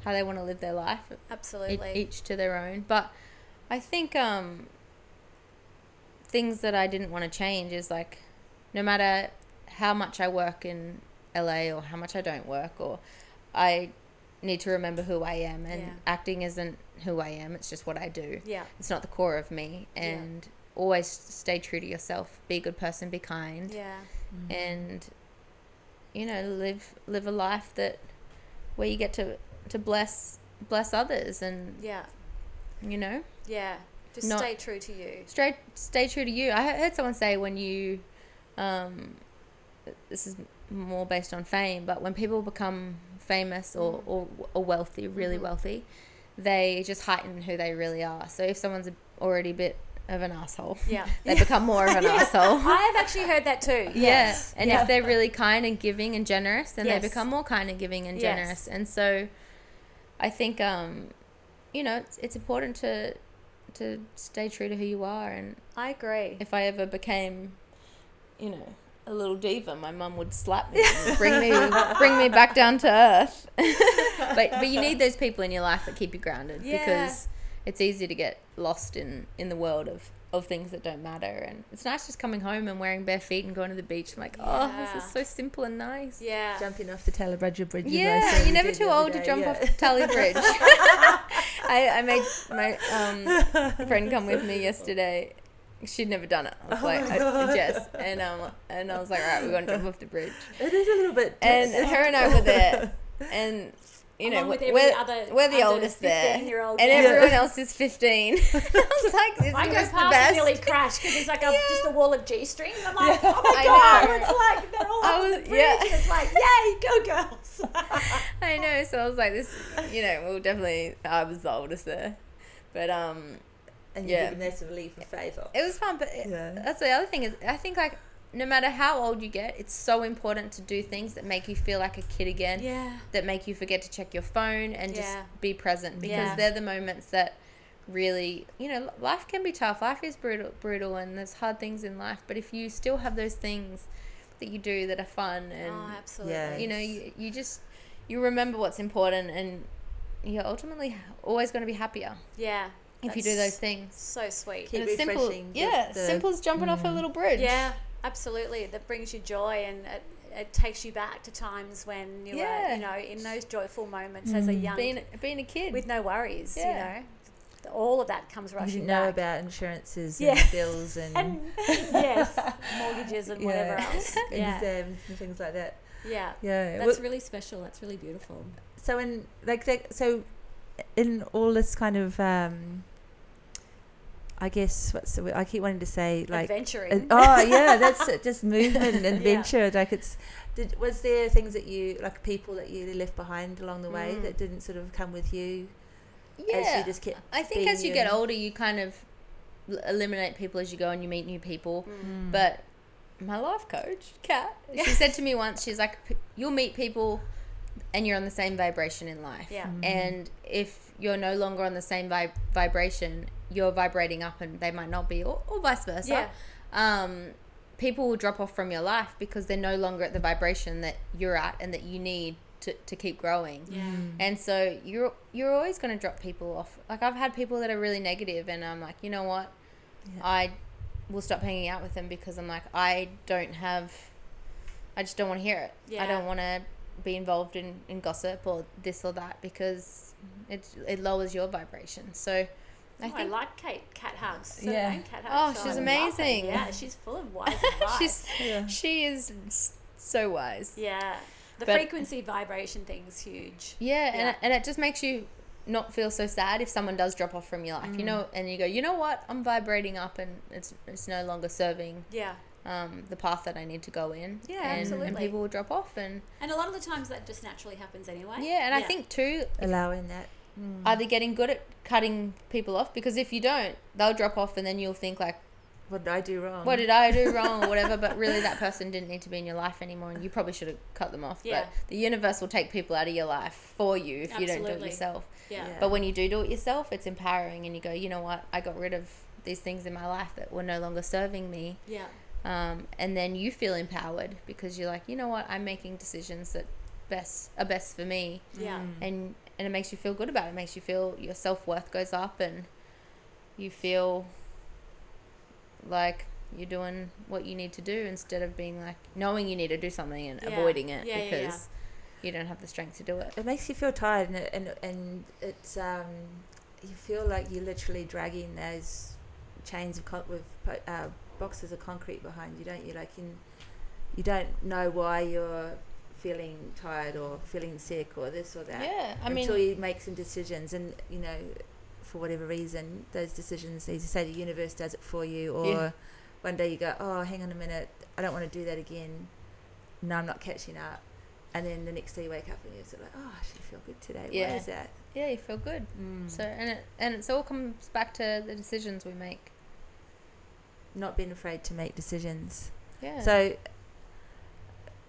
S5: how they want to live their life e-
S1: absolutely.
S5: each to their own but i think um things that i didn't want to change is like no matter how much i work in la or how much i don't work or i need to remember who i am and
S1: Yeah.
S5: acting isn't who i am it's just what i do
S1: yeah.
S5: it's not the core of me
S1: Yeah.
S5: and always stay true to yourself be a good person be kind
S1: Yeah.
S5: and you know live live a life that where you get to to bless bless others and
S1: Yeah.
S5: you know
S1: Yeah. Just
S5: Not-
S1: stay true to you.
S5: stay stay true to you i heard someone say when you um this is more based on fame but when people become famous or or, or wealthy really
S1: Mhm.
S5: wealthy they just heighten who they really are so if someone's already a bit of an asshole
S1: Yeah. (laughs)
S5: they become more of an (laughs) asshole
S1: I have actually heard that too.
S5: Yeah.
S1: Yes.
S5: And
S1: yeah.
S5: if they're really kind and giving and generous, then
S1: Yes.
S5: they become more kind and giving and
S1: Yes.
S5: generous. And so I think um you know, it's it's important to to stay true to who you are and
S1: I agree.
S5: if I ever became you know, a little diva, my mum would slap me and (laughs) bring me bring me back down to earth. (laughs) but but you need those people in your life that keep you grounded
S1: Yeah.
S5: because it's easy to get lost in in the world of of things that don't matter and it's nice just coming home and wearing bare feet and going to the beach I'm like oh this is so simple and nice
S1: Yeah.
S4: jumping off the Talabridge Bridge bridge
S5: yeah,
S4: so
S5: you're never too
S4: the other
S5: old to jump
S4: yeah.
S5: off Tally Bridge (laughs) I, I made my um, friend come with me yesterday she'd never done it I was like I, Jess and um and I was like all right we're going to jump off the bridge
S4: it is a little bit
S5: and her and I were there (laughs) and you know
S1: Along with
S5: we're,
S1: every
S5: we're,
S1: other
S5: we're the oldest there and everyone else is 15 (laughs) I was (laughs) like this
S1: I go past and nearly crash because it's like a,
S5: Yeah.
S1: just a wall of G strings. I'm like, oh my
S5: I
S1: god!
S5: know.
S1: It's like they're all
S5: I was-
S1: the bridge,
S5: yeah.
S1: it's like, yay, go girls!
S5: I know. So I was like, this, you know, well, definitely, I was the oldest there, but um,
S4: and
S5: Yeah.
S4: you're giving that sort of leave for faith off.
S5: it was fun. But it-
S4: Yeah.
S5: that's the other thing is, I think like no matter how old you get, it's so important to do things that make you feel like a kid again.
S1: yeah,
S5: That make you forget to check your phone and just
S1: Yeah.
S5: be present because
S1: Yeah.
S5: they're the moments that really, you know, life can be tough. Life is brutal, brutal, and there's hard things in life. But if you still have those things that you do that are fun and
S1: oh, absolutely.
S4: Yeah.
S5: you know you, you just you remember what's important and you're ultimately always going to be happier
S1: yeah,
S5: if you do those things.
S1: So sweet.
S4: Keep
S5: And it's simple,
S4: the-
S5: yeah,
S4: the-
S5: simple as jumping off a little bridge.
S1: Yeah, absolutely. That brings you joy and it, it takes you back to times when you
S5: Yeah.
S1: were, you know, in those joyful moments as a young,
S5: being being a kid.
S1: with no worries,
S5: Yeah.
S1: you know. All of that comes
S4: You
S1: rushing
S4: didn't know
S1: back.
S4: about insurances
S1: Yeah.
S4: and bills (laughs) and,
S1: and yes, mortgages and (laughs) whatever else. (laughs) Yeah,
S4: exams and things like that.
S1: yeah.
S4: Yeah.
S2: That's
S4: Well,
S2: really special. That's really beautiful.
S4: so in like that, so in all this kind of um, I guess what's the word? I keep wanting to say like
S1: Adventuring.
S4: Uh, oh yeah, that's it, just movement and (laughs) adventure. Like it's, did, was there things that you like people that you left behind along the way
S1: Mm.
S4: that didn't sort of come with you as
S5: yeah,
S4: you just kept?
S5: I think as you get older, you kind of eliminate people as you go and you meet new people.
S1: Mm.
S5: But my life coach, Kat, (laughs) she said to me once, she's like, you'll meet people and you're on the same vibration in life.
S1: Yeah.
S5: And if you're no longer on the same vib- vibration, you're vibrating up and they might not be, or, or vice versa.
S1: Yeah.
S5: Um, people will drop off from your life because they're no longer at the vibration that you're at and that you need to, to keep growing.
S1: Yeah.
S5: And so you're you're always going to drop people off. Like I've had people that are really negative, and I'm like, you know what,
S4: Yeah.
S5: I will stop hanging out with them because I'm like, I don't have, I just don't want to hear it.
S1: Yeah.
S5: I don't want to be involved in, in gossip or this or that because it it lowers your vibration. So I oh,
S1: I,
S5: think
S1: like Kate Cat Hugs. Is that her
S4: Yeah.
S1: name? Cat
S5: Oh,
S1: Hugs.
S5: she's
S1: I
S5: amazing.
S1: Yeah, she's full of wise (laughs) advice.
S5: she's
S4: Yeah.
S5: she is so wise.
S1: yeah. The
S5: But-
S1: frequency vibration thing's huge.
S5: Yeah, and
S1: Yeah.
S5: it, and it just makes you not feel so sad if someone does drop off from your life. You mm. know, and you go, you know what? I'm vibrating up, and it's it's no longer serving
S1: Yeah.
S5: Um, the path that I need to go in.
S1: Yeah,
S5: and,
S1: absolutely.
S5: And people will drop off, and
S1: And a lot of the times that just naturally happens anyway.
S5: yeah, and I think too,
S4: allowing that.
S5: are they getting good at cutting people off? Because if you don't, they'll drop off, and then you'll think like,
S4: What did I do wrong?
S5: what did I do wrong or whatever? But really, that person didn't need to be in your life anymore, and you probably should have cut them off.
S1: Yeah.
S5: But the universe will take people out of your life for you if you don't do it yourself.
S1: Yeah.
S4: Yeah.
S5: But when you do do it yourself, it's empowering, and you go, you know what? I got rid of these things in my life that were no longer serving me.
S1: Yeah.
S5: Um, and then you feel empowered because you're like, you know what? I'm making decisions that best are best for me,
S1: Yeah.
S5: and and it makes you feel good about it. It makes you feel your self worth goes up, and you feel like you're doing what you need to do instead of being like knowing you need to do something and
S1: Yeah.
S5: avoiding it
S1: Yeah, yeah,
S5: because you don't have the strength to do it.
S4: it makes you feel tired, and it, and and it's um, you feel like you're literally dragging those chains of con- with uh, boxes of concrete behind you, don't you? Like in, you don't know why you're feeling tired or feeling sick or this or that.
S5: Yeah, I mean,
S4: until you make some decisions, and you know, for whatever reason, those decisions, as you say, the universe does it for you, or
S5: Yeah.
S4: one day you go, oh, hang on a minute, I don't want to do that again. No, I'm not catching up. And then the next day you wake up and you're sort of like, oh, I should feel good today.
S5: Yeah.
S4: Why is that?
S5: yeah, you feel good.
S4: Mm.
S5: So and it and it's all comes back to the decisions we make.
S4: Not being afraid to make decisions.
S5: Yeah.
S4: So,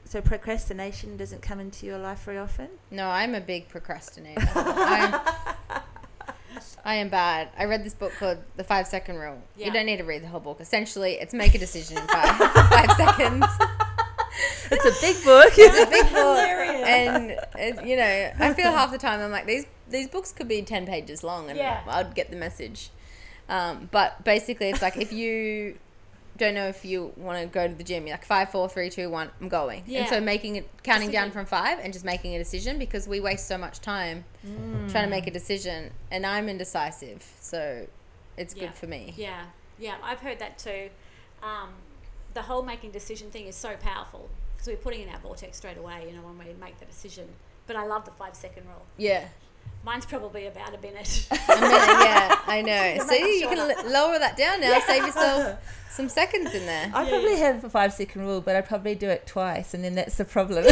S4: so procrastination doesn't come into your life very often.
S5: no, I'm a big procrastinator. I'm, (laughs) I am bad. I read this book called The Five Second Rule.
S1: Yeah.
S5: You don't need to read the whole book. Essentially, it's make a decision in five, (laughs) five seconds. (laughs)
S4: It's a big book.
S5: It's a big book, and it, you know, I feel half the time I'm like these these books could be ten pages long, and
S1: Yeah.
S5: I'd get the message. Um, but basically, it's like if you don't know if you want to go to the gym, you're like five, four, three, two, one, I'm going.
S1: Yeah.
S5: And so making it counting down from five and just making a decision because we waste so much time trying to make a decision, and I'm indecisive, so it's
S1: Yeah.
S5: good for me.
S1: Yeah. Yeah. I've heard that too. Um, the whole making decision thing is so powerful because we're putting in our vortex straight away, you know, when we make the decision. But I love the five second rule.
S5: Yeah.
S1: Mine's probably about a minute. (laughs)
S5: A minute, yeah, I know. (laughs)
S1: You're
S5: See, you can l- lower that down now. Save yourself (laughs) some seconds in there.
S4: I probably have a five second rule, but I probably do it twice, and then that's the problem.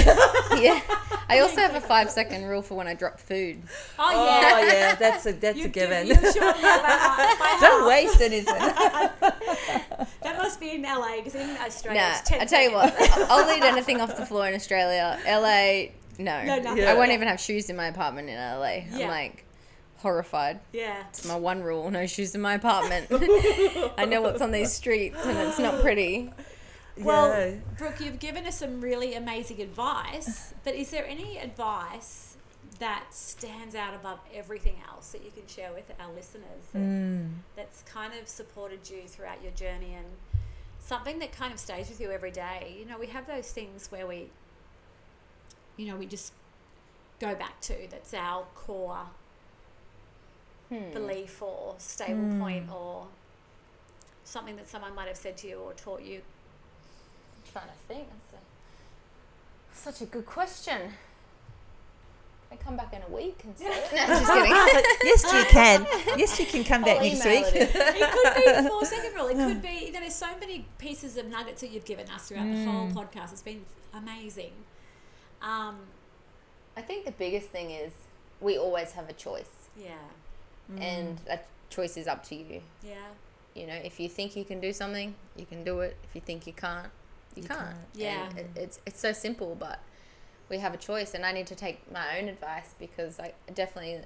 S5: yeah. I also have a five second rule for when I drop food.
S1: oh, oh yeah.
S4: oh yeah, that's a that's
S1: You
S4: a
S1: do-
S4: given.
S1: you sure know that one. By
S4: Don't waste anything.
S1: That must be in LA because in Australia
S5: Nah,
S1: it's 10
S5: I tell you what. I'll eat anything off the floor in Australia. LA, no.
S1: No, nothing.
S5: I won't even have shoes in my apartment in LA. I'm like horrified.
S1: Yeah.
S5: It's my one rule no shoes in my apartment. (laughs) (laughs) I know what's on these streets and it's not pretty.
S1: Well,
S4: Yeah.
S1: Brooke, you've given us some really amazing advice, but is there any advice that stands out above everything else that you can share with our listeners that,
S4: Mm.
S1: that's kind of supported you throughout your journey and something that kind of stays with you every day. You know, we have those things where we, you know, we just go back to that's our core
S5: Hmm.
S1: belief or stable
S4: Mm.
S1: point or something that someone might have said to you or taught you.
S5: I'm trying to think. That's a, such a good question. I come back in a week and say it. (laughs) No, just kidding. (laughs)
S4: yes, you (laughs) can. Yes, you can come back
S5: I'll
S4: next week.
S5: it
S1: it could be the four second rule. It could be, you know, there's so many pieces of nuggets that you've given us throughout the whole
S4: Mm.
S1: podcast. It's been amazing. Um,
S5: I think the biggest thing is we always have a choice,
S1: yeah,
S5: and that choice is up to you.
S1: yeah,
S5: You know, if you think you can do something, you can do it. If you think you can't, you,
S4: You
S5: can't.
S4: can't.
S1: Yeah.
S5: It, it's it's so simple, but we have a choice, and I need to take my own advice because I definitely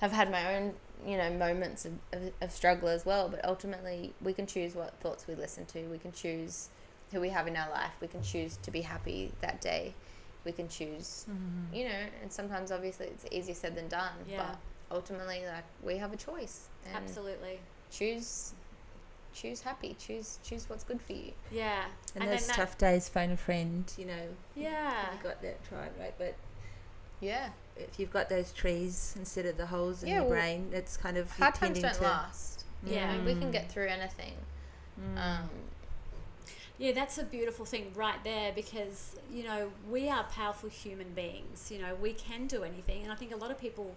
S5: have had my own you know moments of, of, of struggle as well. But ultimately, we can choose what thoughts we listen to. We can choose who we have in our life. We can choose to be happy that day. We can choose,
S4: Mm.
S5: you know, and sometimes obviously it's easier said than done.
S1: Yeah.
S5: But ultimately, like we have a choice. And
S1: absolutely.
S5: choose choose happy choose choose what's good for you
S1: Yeah,
S4: And,
S1: then
S4: those
S1: that-
S4: tough days, phone a friend. You know,
S1: Yeah,
S4: you got that tribe, right? But
S5: yeah
S4: if you've got those trees instead of the holes in
S5: Yeah,
S4: your
S5: well,
S4: brain, it's kind of
S5: hard
S4: you're
S5: times don't
S4: to-
S5: last you
S1: Yeah.
S5: know, we can
S4: Mm.
S5: get through anything
S4: Mm.
S5: um
S1: yeah. That's a beautiful thing right there because you know we are powerful human beings. You know we can do anything, and I think a lot of people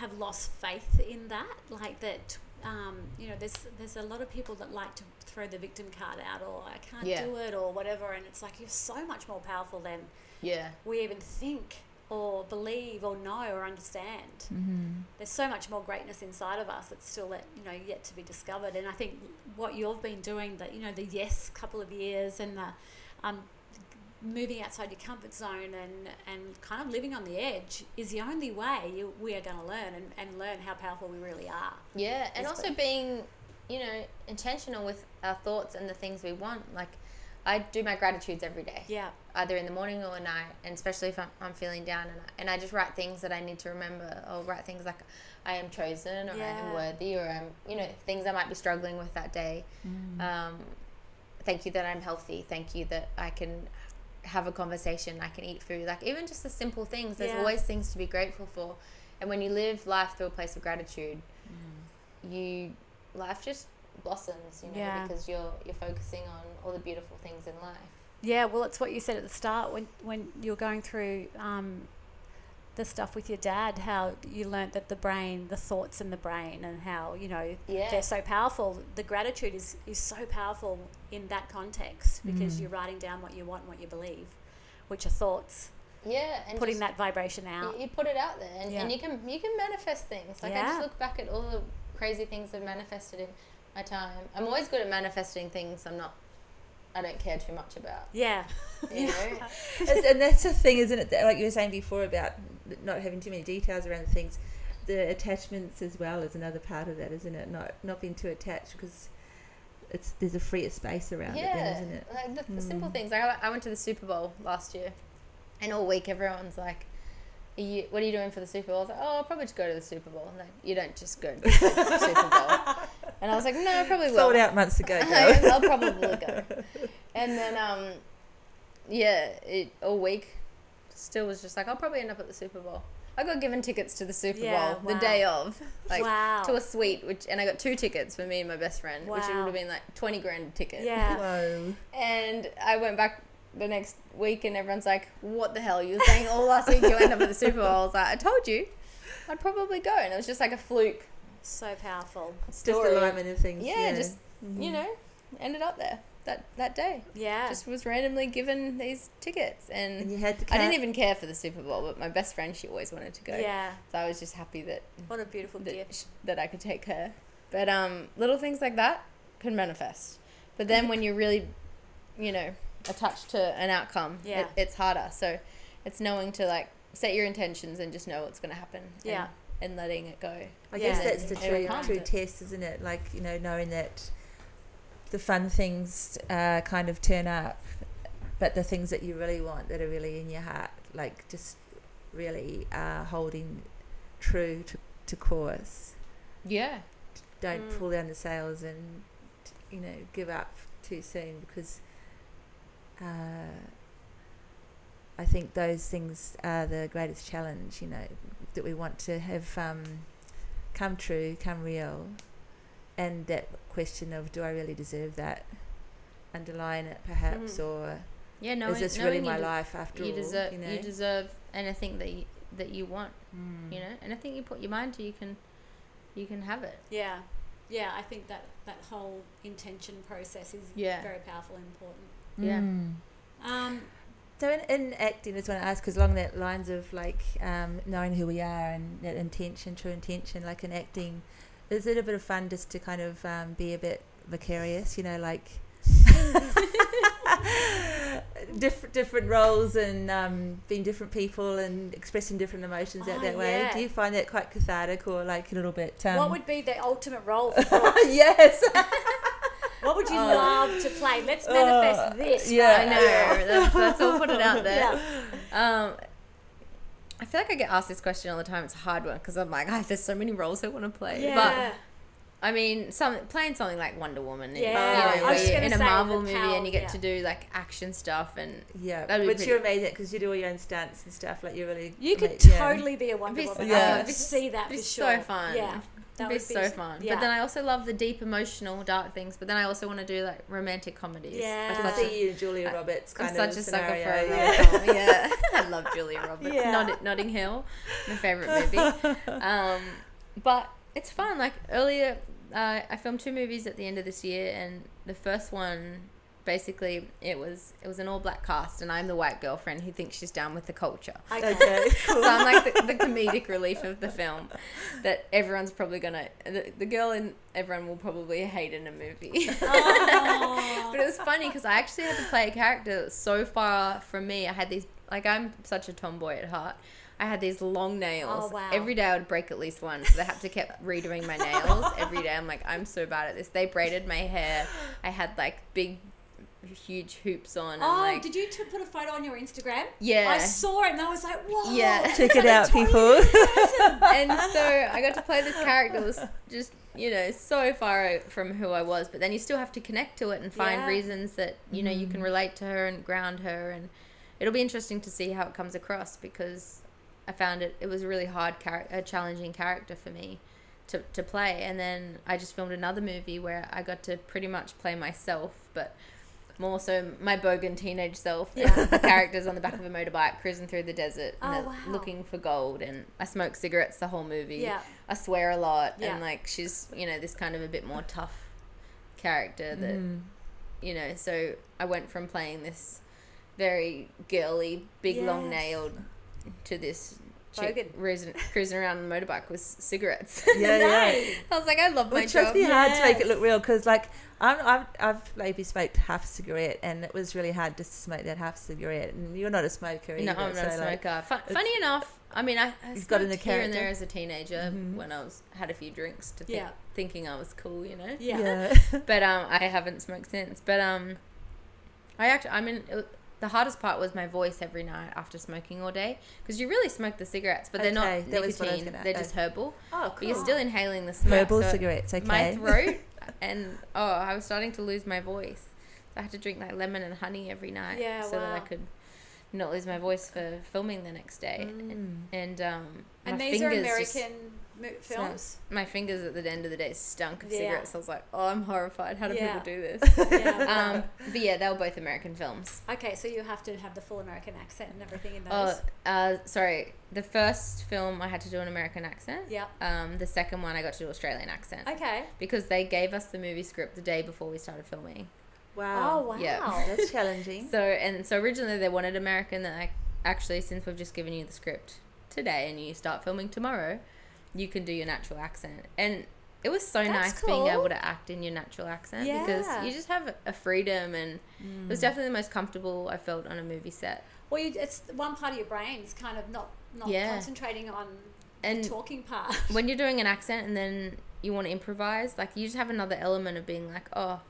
S1: have lost faith in that. Like that, um, you know, there's there's a lot of people that like to throw the victim card out, or I can't
S5: Yeah.
S1: do it, or whatever. And it's like you're so much more powerful than
S5: yeah
S1: we even think, or believe, or know, or understand.
S4: Mhm.
S1: there's so much more greatness inside of us that's still that you know yet to be discovered and i think what you've been doing that you know the yes couple of years and the um, moving outside your comfort zone and and kind of living on the edge is the only way you, we are going to learn and, and learn how powerful we really are
S5: yeah and also being you know intentional with our thoughts and the things we want like i do my gratitudes every day
S1: yeah
S5: either in the morning or at night, and especially if I'm, I'm feeling down, and I, and I just write things that I need to remember. I'll write things like I am chosen, or I am worthy, or I'm, you know, things I might be struggling with that day.
S4: Mm.
S5: Um, thank you that I'm healthy. Thank you that I can have a conversation. I can eat food. Like even just the simple things. There's
S1: Yeah.
S5: always things to be grateful for, and when you live life through a place of gratitude, you life just blossoms. You know,
S1: Yeah.
S5: because you're you're focusing on all the beautiful things in life.
S1: yeah well it's what you said at the start when when you're going through um, the stuff with your dad how you learnt that the brain the thoughts in the brain and how you know
S5: Yeah.
S1: they're so powerful. The gratitude is, is so powerful in that context because
S4: Mm.
S1: you're writing down what you want and what you believe, which are thoughts,
S5: Yeah, and
S1: putting
S5: just-
S1: that vibration out.
S5: you put it out there, and,
S1: Yeah.
S5: and you can you can manifest things. Like I just look back at all the crazy things I've manifested in my time. I'm always good at manifesting things I'm not. I don't care too much about.
S1: Yeah.
S5: You (laughs) know. (laughs)
S4: and and that's the thing, isn't it? that- Like you were saying before about not having too many details around the things. The attachments as well is another part of that, isn't it? Not not being too attached because it's there's a freer space around it, then,
S5: yeah,
S4: isn't it?
S5: like the, the simple
S4: Mm.
S5: things. Like I, I went to the Super Bowl last year, and all week everyone's like. Are you, what are you doing for the Super Bowl? I was like, oh, I'll probably just go to the Super Bowl. Like, you don't just go to the Super Bowl. (laughs) And I was like, no, I probably will.
S4: Sold out months ago. (laughs) girl.
S5: I'll probably go. And then, um, yeah, it all week still was just like, I'll probably end up at the Super Bowl. I got given tickets to the Super
S1: Yeah,
S5: Bowl the day of, like
S1: wow.
S5: to a suite, which and I got two tickets for me and my best friend, which would have been like twenty grand a ticket.
S1: yeah.
S4: Whoa.
S5: And I went back the next week, and everyone's like, "What the hell? You were saying all last week you end up at the Super Bowl." I was like, "I told you, I'd probably go," and it was just like a fluke
S1: So powerful.
S4: Just
S5: story.
S4: alignment of things.
S5: Yeah, just
S4: Mhm.
S5: you know, ended up there that that day.
S1: Yeah.
S5: just was randomly given these tickets
S4: And
S5: and
S4: you had to.
S5: I didn't even care for the Super Bowl, but my best friend she always wanted to go.
S1: yeah.
S5: So I was just happy that
S1: What a beautiful
S5: that,
S1: gift.
S5: that I could take her. But um little things like that can manifest. But then when you're really, you know, attached to an outcome,
S1: Yeah.
S5: it, it's harder. So it's knowing to like set your intentions and just know what's going to happen.
S1: Yeah.
S5: And, letting it go.
S4: I
S1: Yeah.
S4: guess that's the true true
S5: it.
S4: test, isn't it? Like you know, knowing that the fun things uh, kind of turn up, but the things that you really want that are really in your heart, like just really are holding true to, to course.
S5: Yeah.
S4: Don't
S1: Mm.
S4: pull down the sails and you know give up too soon because uh, I think those things are the greatest challenge. You know that we want to have um, come true, come real, and that question of do I really deserve that? Underline it perhaps,
S1: Mm.
S4: or
S5: Yeah, knowing,
S4: is this really my
S5: de-
S4: life after
S5: you
S4: all?
S5: deserve
S4: you
S5: you, deserve anything that you, that you want,
S4: Mm.
S5: you know. And I think you put your mind to, you can you can have it.
S1: Yeah, yeah. I think that that whole intention process is
S5: Yeah.
S1: very powerful and important.
S5: Yeah.
S4: Mm.
S1: Um,
S4: So in, in acting, I just want to ask, because along that lines of like um, knowing who we are and that intention, true intention, like in acting, is it a bit of fun just to kind of um, be a bit vicarious, you know, like (laughs) different different roles and um, being different people and expressing different emotions out
S1: Oh,
S4: that way?
S1: yeah.
S4: Do you find that quite cathartic or like a little bit? Um,
S1: what would be the ultimate role? (laughs)
S4: Yes. (laughs)
S1: what would you
S4: Oh.
S1: love to play? Let's manifest
S4: Oh,
S1: this.
S4: yeah.
S5: I know. That's, that's all. Put it out there.
S1: Yeah.
S5: Um, I feel like I get asked this question all the time. It's a hard one because I'm like, oh, there's so many roles I want to play.
S1: Yeah.
S5: But I mean, some playing something like Wonder Woman.
S1: Yeah,
S5: you know, where
S4: was
S5: you're
S1: gonna
S5: in a Marvel movie
S1: power-
S5: and you get
S1: yeah.
S5: to do like action stuff and
S4: Yeah,
S5: That'd be
S4: but you're amazing because you do all your own stunts and stuff. Like you're really
S1: You could
S4: ama- yeah.
S1: totally be a Wonder
S5: be-
S1: Woman.
S4: yeah.
S1: I could see that
S5: it'd be
S1: for
S5: so
S1: sure.
S5: fun.
S1: Yeah, that
S5: It'd be
S1: would
S5: so fun.
S1: Yeah.
S5: But then I also love the deep, emotional, dark things. But then I also want to do like romantic comedies.
S1: Yeah.
S4: I
S5: I'm such a-
S4: see you, Julia
S5: I-
S4: Roberts,
S5: I'm
S4: kind
S5: such
S4: of
S5: a sucker
S4: scenario.
S5: for a (laughs)
S4: yeah.
S5: rom-com. (laughs) yeah. I love Julia Roberts.
S1: Yeah.
S5: Nott- Notting Hill, my favorite movie. (laughs) um, but it's fun. Like earlier, uh, I filmed two movies at the end of this year, and the first one, basically, it was it was an all black cast, and I'm the white girlfriend who thinks she's down with the culture.
S1: Okay.
S4: Okay, cool. (laughs)
S5: So I'm like the, the comedic relief of the film that everyone's probably gonna the, the girl in everyone will probably hate in a movie. (laughs)
S1: Oh.
S5: but it was funny because I actually had to play a character so far from me. I had these like I'm such a tomboy at heart. I had these long nails.
S1: Oh, wow.
S5: Every day I would break at least one, so they had to keep redoing my nails every day. I'm like, I'm so bad at this. They braided my hair. I had like big, huge hoops on. And,
S1: Oh,
S5: like,
S1: did you t- put a photo on your Instagram?
S5: Yeah.
S1: I saw it and I was like, whoa.
S5: Yeah.
S4: Check it out, people. (laughs)
S5: and so I got to play this character. Was just you know so far from who I was, but then you still have to connect to it and find
S1: Yeah.
S5: reasons that you know you can mm. relate to her and ground her, and it'll be interesting to see how it comes across because I found it it was a really hard character, a challenging character for me to to play, and then I just filmed another movie where I got to pretty much play myself, but. More so, my bogan teenage self.
S1: Yeah. (laughs)
S5: the characters on the back of a motorbike cruising through the desert,
S1: Oh, wow.
S5: looking for gold. And I smoke cigarettes the whole movie.
S1: Yeah.
S5: I swear a lot,
S1: Yeah.
S5: and like she's you know this kind of a bit more tough character that
S4: Mm.
S5: you know. So I went from playing this very girly, big long nailed to this chick
S1: Bogan.
S5: cruising, cruising around on a motorbike with cigarettes. (laughs)
S4: Yeah, yeah.
S5: I was like, I love my
S4: Which must
S5: job.
S4: be hard to make it look real because, like, I'm, I've, I've maybe smoked half a cigarette and it was really hard just to smoke that half cigarette. And you're not a smoker either.
S5: No, I'm not a
S4: so, like,
S5: smoker. Fun, funny enough, I mean, I, I
S4: You've got in
S5: smoked
S4: the
S5: here and there as a teenager
S4: Mhm.
S5: when I was had a few drinks to think,
S1: Yeah.
S5: thinking I was cool, you know.
S1: Yeah.
S4: yeah. (laughs)
S5: but um, I haven't smoked since. But um, I actually, I mean, it, the hardest part was my voice every night after smoking all day because you really smoke the cigarettes, but they're
S4: Okay,
S5: not
S4: that was what I was
S5: nicotine; they're just herbal.
S4: oh, cool.
S5: But you're still inhaling the smoke.
S4: Herbal
S5: so
S4: cigarettes, okay.
S5: My throat (laughs) and oh, I was starting to lose my voice. So I had to drink like lemon and honey every night
S1: Yeah,
S5: so that I could not lose my voice for filming the next day.
S4: Mm.
S5: And um,
S1: And
S5: my
S1: these are American mo- films.
S5: my fingers at the end of the day stunk of
S1: Yeah.
S5: cigarettes. I was like, oh, I'm horrified. How do
S1: Yeah.
S5: people do this? (laughs)
S1: yeah. (laughs)
S5: um, but yeah, they were both American films.
S1: okay, so you have to have the full American accent and everything in those.
S5: Oh, uh, sorry. The first film I had to do an American accent.
S1: yeah.
S5: Um, the second one I got to do Australian accent
S1: Okay.
S5: because they gave us the movie script the day before we started filming.
S4: Wow.
S1: Oh wow.
S5: Yeah. (laughs)
S4: That's challenging.
S5: So and so originally they wanted American. That I, actually, since we've just given you the script today and you start filming tomorrow, you can do your natural accent. And it was so
S1: That's
S5: nice being able to act in your natural accent because you just have a freedom and it
S4: Mm.
S5: was definitely the most comfortable I felt on a movie set.
S1: Well, you, it's one part of your brain's kind of not not
S5: Yeah.
S1: concentrating on
S5: And
S1: the talking part. (laughs)
S5: when you're doing an (laughs) accent and then you want to improvise, like you just have another element of being like, oh,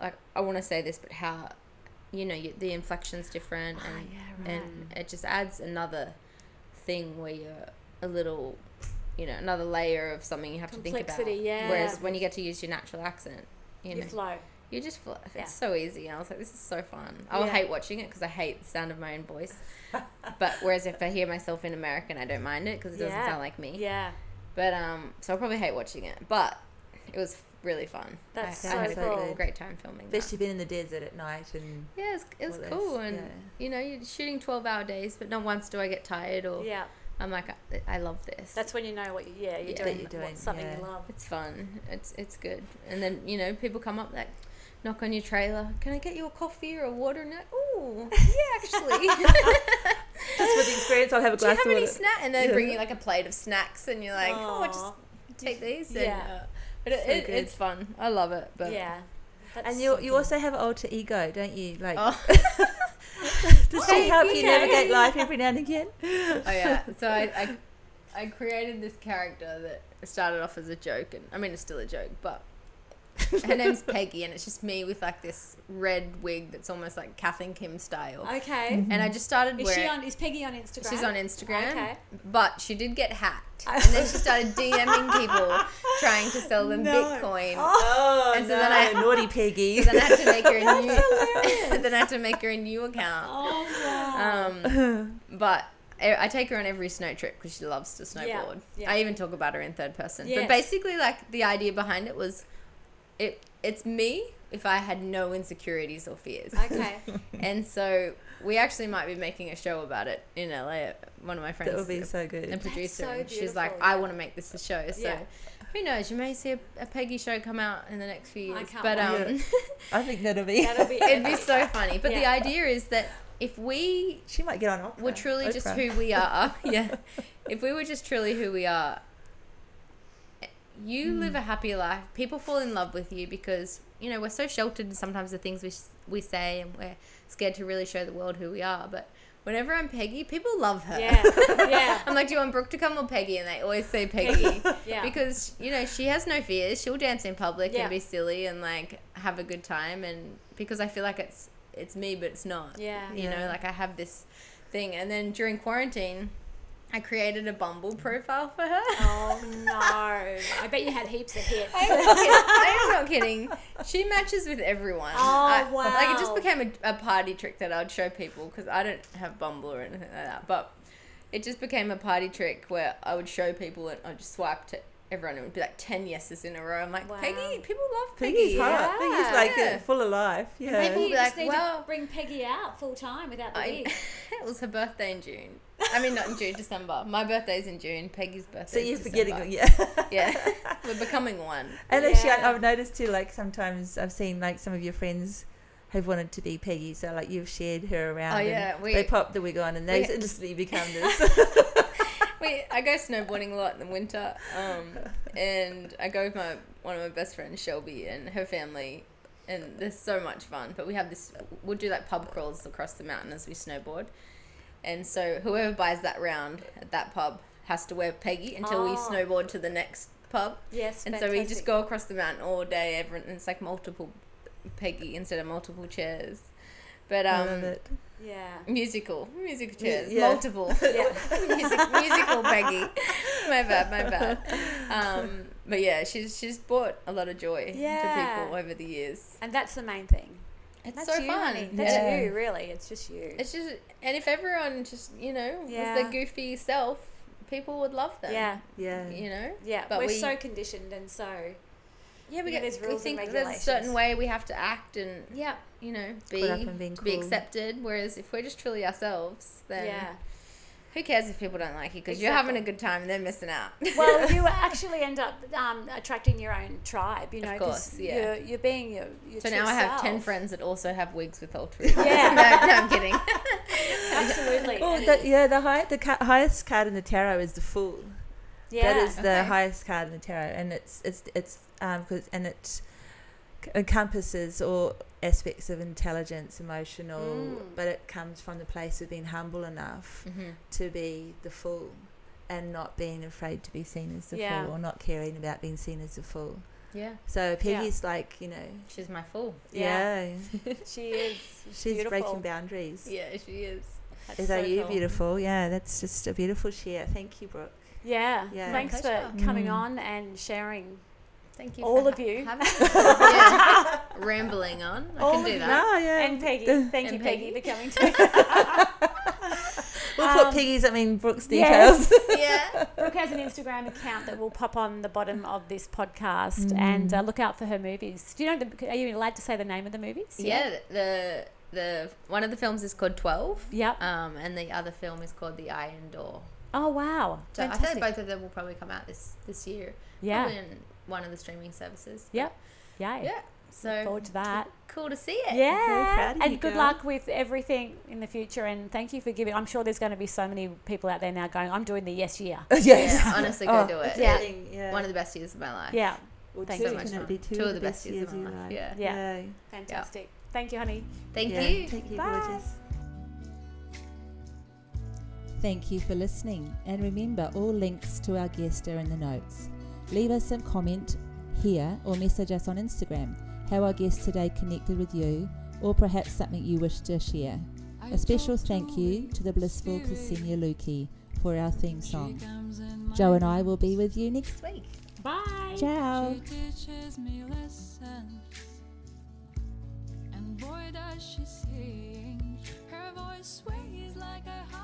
S5: like I want to say this, but how, you know, you, the inflection's different, and
S1: Ah, yeah, right.
S5: and it just adds another thing where you're a little, you know, another layer of something you have to think about.
S1: Complexity, yeah.
S5: Whereas when you get to use your natural accent, you
S1: You
S5: know,
S1: flow.
S5: you just fl- it's
S1: Yeah.
S5: so easy. And I was like, this is so fun. I will
S1: Yeah.
S5: hate watching it because I hate the sound of my own voice. (laughs) but whereas if I hear myself in American, I don't mind it because it doesn't
S1: Yeah.
S5: sound like me.
S1: Yeah.
S5: But um, so I'll probably hate watching it. But it was really fun.
S1: That's
S5: I,
S4: so
S5: I had a
S4: cool.
S5: great, great time filming. That.
S4: Especially being in the desert at night and
S5: Yeah, it was, it was
S4: all this,
S5: cool, and
S4: yeah.
S5: you know, you're shooting twelve hour days, but not once do I get tired or
S1: Yeah.
S5: I'm like, I, I love this.
S1: That's when you know what you, yeah, you're
S5: Yeah.
S1: doing,
S4: That you're doing,
S1: what- something
S4: yeah.
S1: you love.
S5: it's fun. It's it's good. And then you know, people come up like knock on your trailer. Can I get you a coffee or a water? And like, oh, yeah, actually. (laughs)
S4: just for the experience, I'll have a glass.
S5: Do you have
S4: of
S5: any
S4: water.
S5: snack? And they
S4: Yeah.
S5: bring you like a plate of snacks, and you're like, oh, just take these. And,
S1: Yeah.
S5: uh, but it,
S4: So
S5: it, it's fun. I love it. But
S1: yeah. That's
S4: And you
S1: so
S4: you also have alter ego, don't you? Like,
S5: oh. (laughs) (laughs) (laughs)
S4: does she help you navigate life every now and again?
S5: oh yeah. (laughs) So I, I, I created this character that started off as a joke, and I mean it's still a joke, but her name's Peggy, and it's just me with like this red wig that's almost like Kath and Kim style.
S1: Okay.
S5: And I just started
S1: Is
S5: wearing.
S1: she on? Is Peggy on Instagram?
S5: She's on Instagram,
S1: Okay.
S5: but she did get hacked, and then she started DMing people trying to sell them
S1: No.
S5: Bitcoin.
S4: Oh,
S5: And so then I-
S4: naughty Peggy.
S5: So then I had to make her a (laughs) new. (laughs) then I had to make her a new account.
S1: Oh wow.
S5: Um, (laughs) but I I take her on every snow trip because she loves to snowboard.
S1: yeah.
S5: I even talk about her in third person.
S1: Yes.
S5: But basically, like the idea behind it was, it it's me if I had no insecurities or fears.
S1: okay. (laughs)
S5: and so we actually might be making a show about it in LA. One of my friends,
S4: that would be so good.
S5: a producer,
S1: so
S5: and she's like,
S1: beautiful,
S5: I want to make this a show. So.
S1: Yeah.
S5: Who knows? You may see a, a Peggy show come out in the next few
S1: I
S5: years.
S1: can't
S5: but
S1: wait.
S5: um,
S4: I think that'll be. (laughs)
S1: That'll be. (laughs)
S5: it'd be so funny. But the idea is that if we
S4: she might get on Oprah.
S5: were truly just who we are, yeah. If we were just truly who we are, you hmm. live a happy life. People fall in love with you because you know we're so sheltered in sometimes the things we we say, and we're scared to really show the world who we are. But whenever I'm Peggy, people love her.
S1: Yeah. Yeah. (laughs)
S5: I'm like, do you want Brooke to come or Peggy? And they always say Peggy. (laughs)
S1: Yeah.
S5: Because, you know, she has no fears. She'll dance in public
S1: Yeah.
S5: and be silly and like have a good time and because I feel like it's it's me but it's not.
S1: Yeah.
S5: You know, like I have this thing and then during quarantine I created a Bumble profile for her.
S1: Oh no! (laughs) I bet you had heaps of hits.
S5: I'm not kidding. I'm not kidding. She matches with everyone.
S1: Oh,
S5: I- Like it just became a, a party trick that I'd show people because I don't have Bumble or anything like that. But it just became a party trick where I would show people and I'd just swipe to everyone. Would be like ten yeses in a row. I'm like,
S1: Wow.
S5: Peggy, people love Peggy.
S4: Peggy's hot. Peggy's like
S5: Yeah.
S4: full of life. Yeah.
S5: People
S1: Maybe
S5: be
S1: you just
S5: like,
S1: need
S5: well-
S1: to bring Peggy out full time without the
S5: I,
S1: wig. (laughs)
S5: it was her birthday in June. I mean, not in June, December. My birthday's in June. Peggy's birthday.
S4: so you're
S5: is
S4: forgetting, yeah. (laughs)
S5: Yeah, (laughs) we're becoming one.
S4: And actually, I, I've noticed too. Like sometimes I've seen like some of your friends have wanted to be Peggy, so like you've shared her around.
S5: Oh,
S4: and
S5: yeah, we-
S4: they pop the wig on, and they
S5: we-
S4: instantly become this.
S5: We, I go snowboarding a lot in the winter, um, and I go with my one of my best friends, Shelby, and her family, and there's so much fun. But we have this, we'll do like pub crawls across the mountain as we snowboard, and so whoever buys that round at that pub has to wear Peggy until we
S1: Oh.
S5: snowboard to the next pub,
S1: yes,
S5: and so we just
S1: fantastic.
S5: go across the mountain all day. Everyone, and it's like multiple Peggy instead of multiple chairs, but
S4: I
S5: um,
S4: love it.
S1: Yeah.
S5: musical musical chairs,
S4: yeah.
S5: multiple (laughs)
S1: Yeah. (laughs)
S5: music, musical Peggy. (laughs) My bad, my bad. Um, but yeah, she's she's brought a lot of joy
S1: Yeah.
S5: to people over the years.
S1: And that's the main thing.
S5: It's
S1: That's
S5: so
S1: you,
S5: fun.
S1: honey. That's
S4: Yeah.
S1: you, really. It's just you.
S5: It's just, and if everyone just you know
S1: Yeah.
S5: was their goofy self, people would love them.
S1: yeah.
S4: Yeah.
S5: you know.
S1: Yeah.
S5: But
S1: We're
S5: we-
S1: so conditioned and so.
S5: Yeah, we
S1: Yeah,
S5: get
S1: there's
S5: we think
S1: and
S5: there's a certain way we have to act and yeah, you know, be
S4: Caught up in being
S5: to be accepted. Whereas if we're just truly ourselves, then
S1: yeah.
S5: who cares if people don't like you because you're having a good time and they're missing out. (laughs)
S1: well, you (laughs) actually end up um, attracting your own tribe, you
S5: Of
S1: know,
S5: yeah.
S1: you're, you're being your, your
S5: So
S1: true
S5: now I have ten friends that also have wigs with alter (laughs)
S1: Yeah.
S5: no, no, I'm kidding.
S1: Absolutely.
S4: Oh, the, yeah, the high, the ca- highest card in the tarot is the Fool.
S1: yeah.
S4: That is the
S5: Okay.
S4: highest card in the tarot, and it's it's it's um 'cause and it encompasses all aspects of intelligence, emotional,
S1: Mm.
S4: but it comes from the place of being humble enough
S5: mm-hmm.
S4: to be the fool, and not being afraid to be seen as the
S1: Yeah.
S4: fool, or not caring about being seen as the fool.
S5: Yeah,
S4: So Peggy's like, you know,
S5: she's my fool.
S1: Yeah.
S4: yeah, (laughs)
S1: she is.
S4: she's breaking boundaries.
S5: Yeah, she is.
S1: That's
S4: Is
S1: so
S4: that you
S1: cool.
S4: beautiful? Yeah, that's just a beautiful share. Thank you, Brooke.
S1: Yeah.
S4: Yeah.
S1: Thanks for coming
S4: Mm.
S1: on and sharing.
S5: Thank you.
S1: All
S5: for
S1: of you.
S5: having (laughs) me. yeah. Rambling on. I
S1: All
S5: can do
S1: you.
S5: that.
S4: No, yeah.
S1: And Peggy. Thank you,
S5: And
S1: Peggy,
S5: Peggy.
S1: for coming (laughs) too.
S4: we'll
S1: Um,
S4: put Piggy's, I mean, Brooke's details. (laughs)
S1: Yes.
S5: Yeah.
S1: Brooke has an Instagram account that will pop on the bottom of this podcast,
S4: Mm.
S1: and uh, look out for her movies. Do you know? The, are you allowed to say the name of the movies?
S5: Yeah. The the one of the films is called Twelve.
S1: Yep.
S5: Um, and the other film is called The Iron Door.
S1: Oh wow.
S5: So I
S1: Fantastic.
S5: think both of them will probably come out this this year.
S1: Yeah.
S5: Probably in one of the streaming services.
S1: Yep. Yay.
S5: Yeah.
S1: Look
S5: So
S1: forward to that.
S5: cool to see it.
S1: Yeah.
S4: proud
S1: and
S4: you,
S1: good
S4: girl.
S1: luck with everything in the future. And thank you for giving. I'm sure there's going to be so many people out there now going, I'm doing the yes year. (laughs)
S4: yes.
S5: Yeah, honestly, go
S4: Oh,
S5: do it.
S1: Yeah.
S4: yeah.
S5: One of the best years of my life.
S1: Yeah.
S4: Or
S1: Thank you.
S5: So much
S4: can it be two,
S5: Two
S4: of the best years of
S5: my life.
S4: life?
S5: Yeah.
S1: Yeah.
S4: Yeah.
S1: Fantastic. Thank you, honey.
S5: Thank
S4: Yeah.
S5: you.
S4: Thank you,
S1: Bye.
S4: gorgeous.
S2: Thank you for listening. And remember, all links to our guest are in the notes. Leave us some comment here or message us on Instagram how our guest today connected with you or perhaps something you wish to share. A special thank you to the blissful. Ksenia Luki for our theme song.
S3: comes in my
S2: Jo and I will be with you next week.
S1: Bye.
S2: Ciao.
S3: She teaches me lessons, and boy does she sing. Her voice sways like a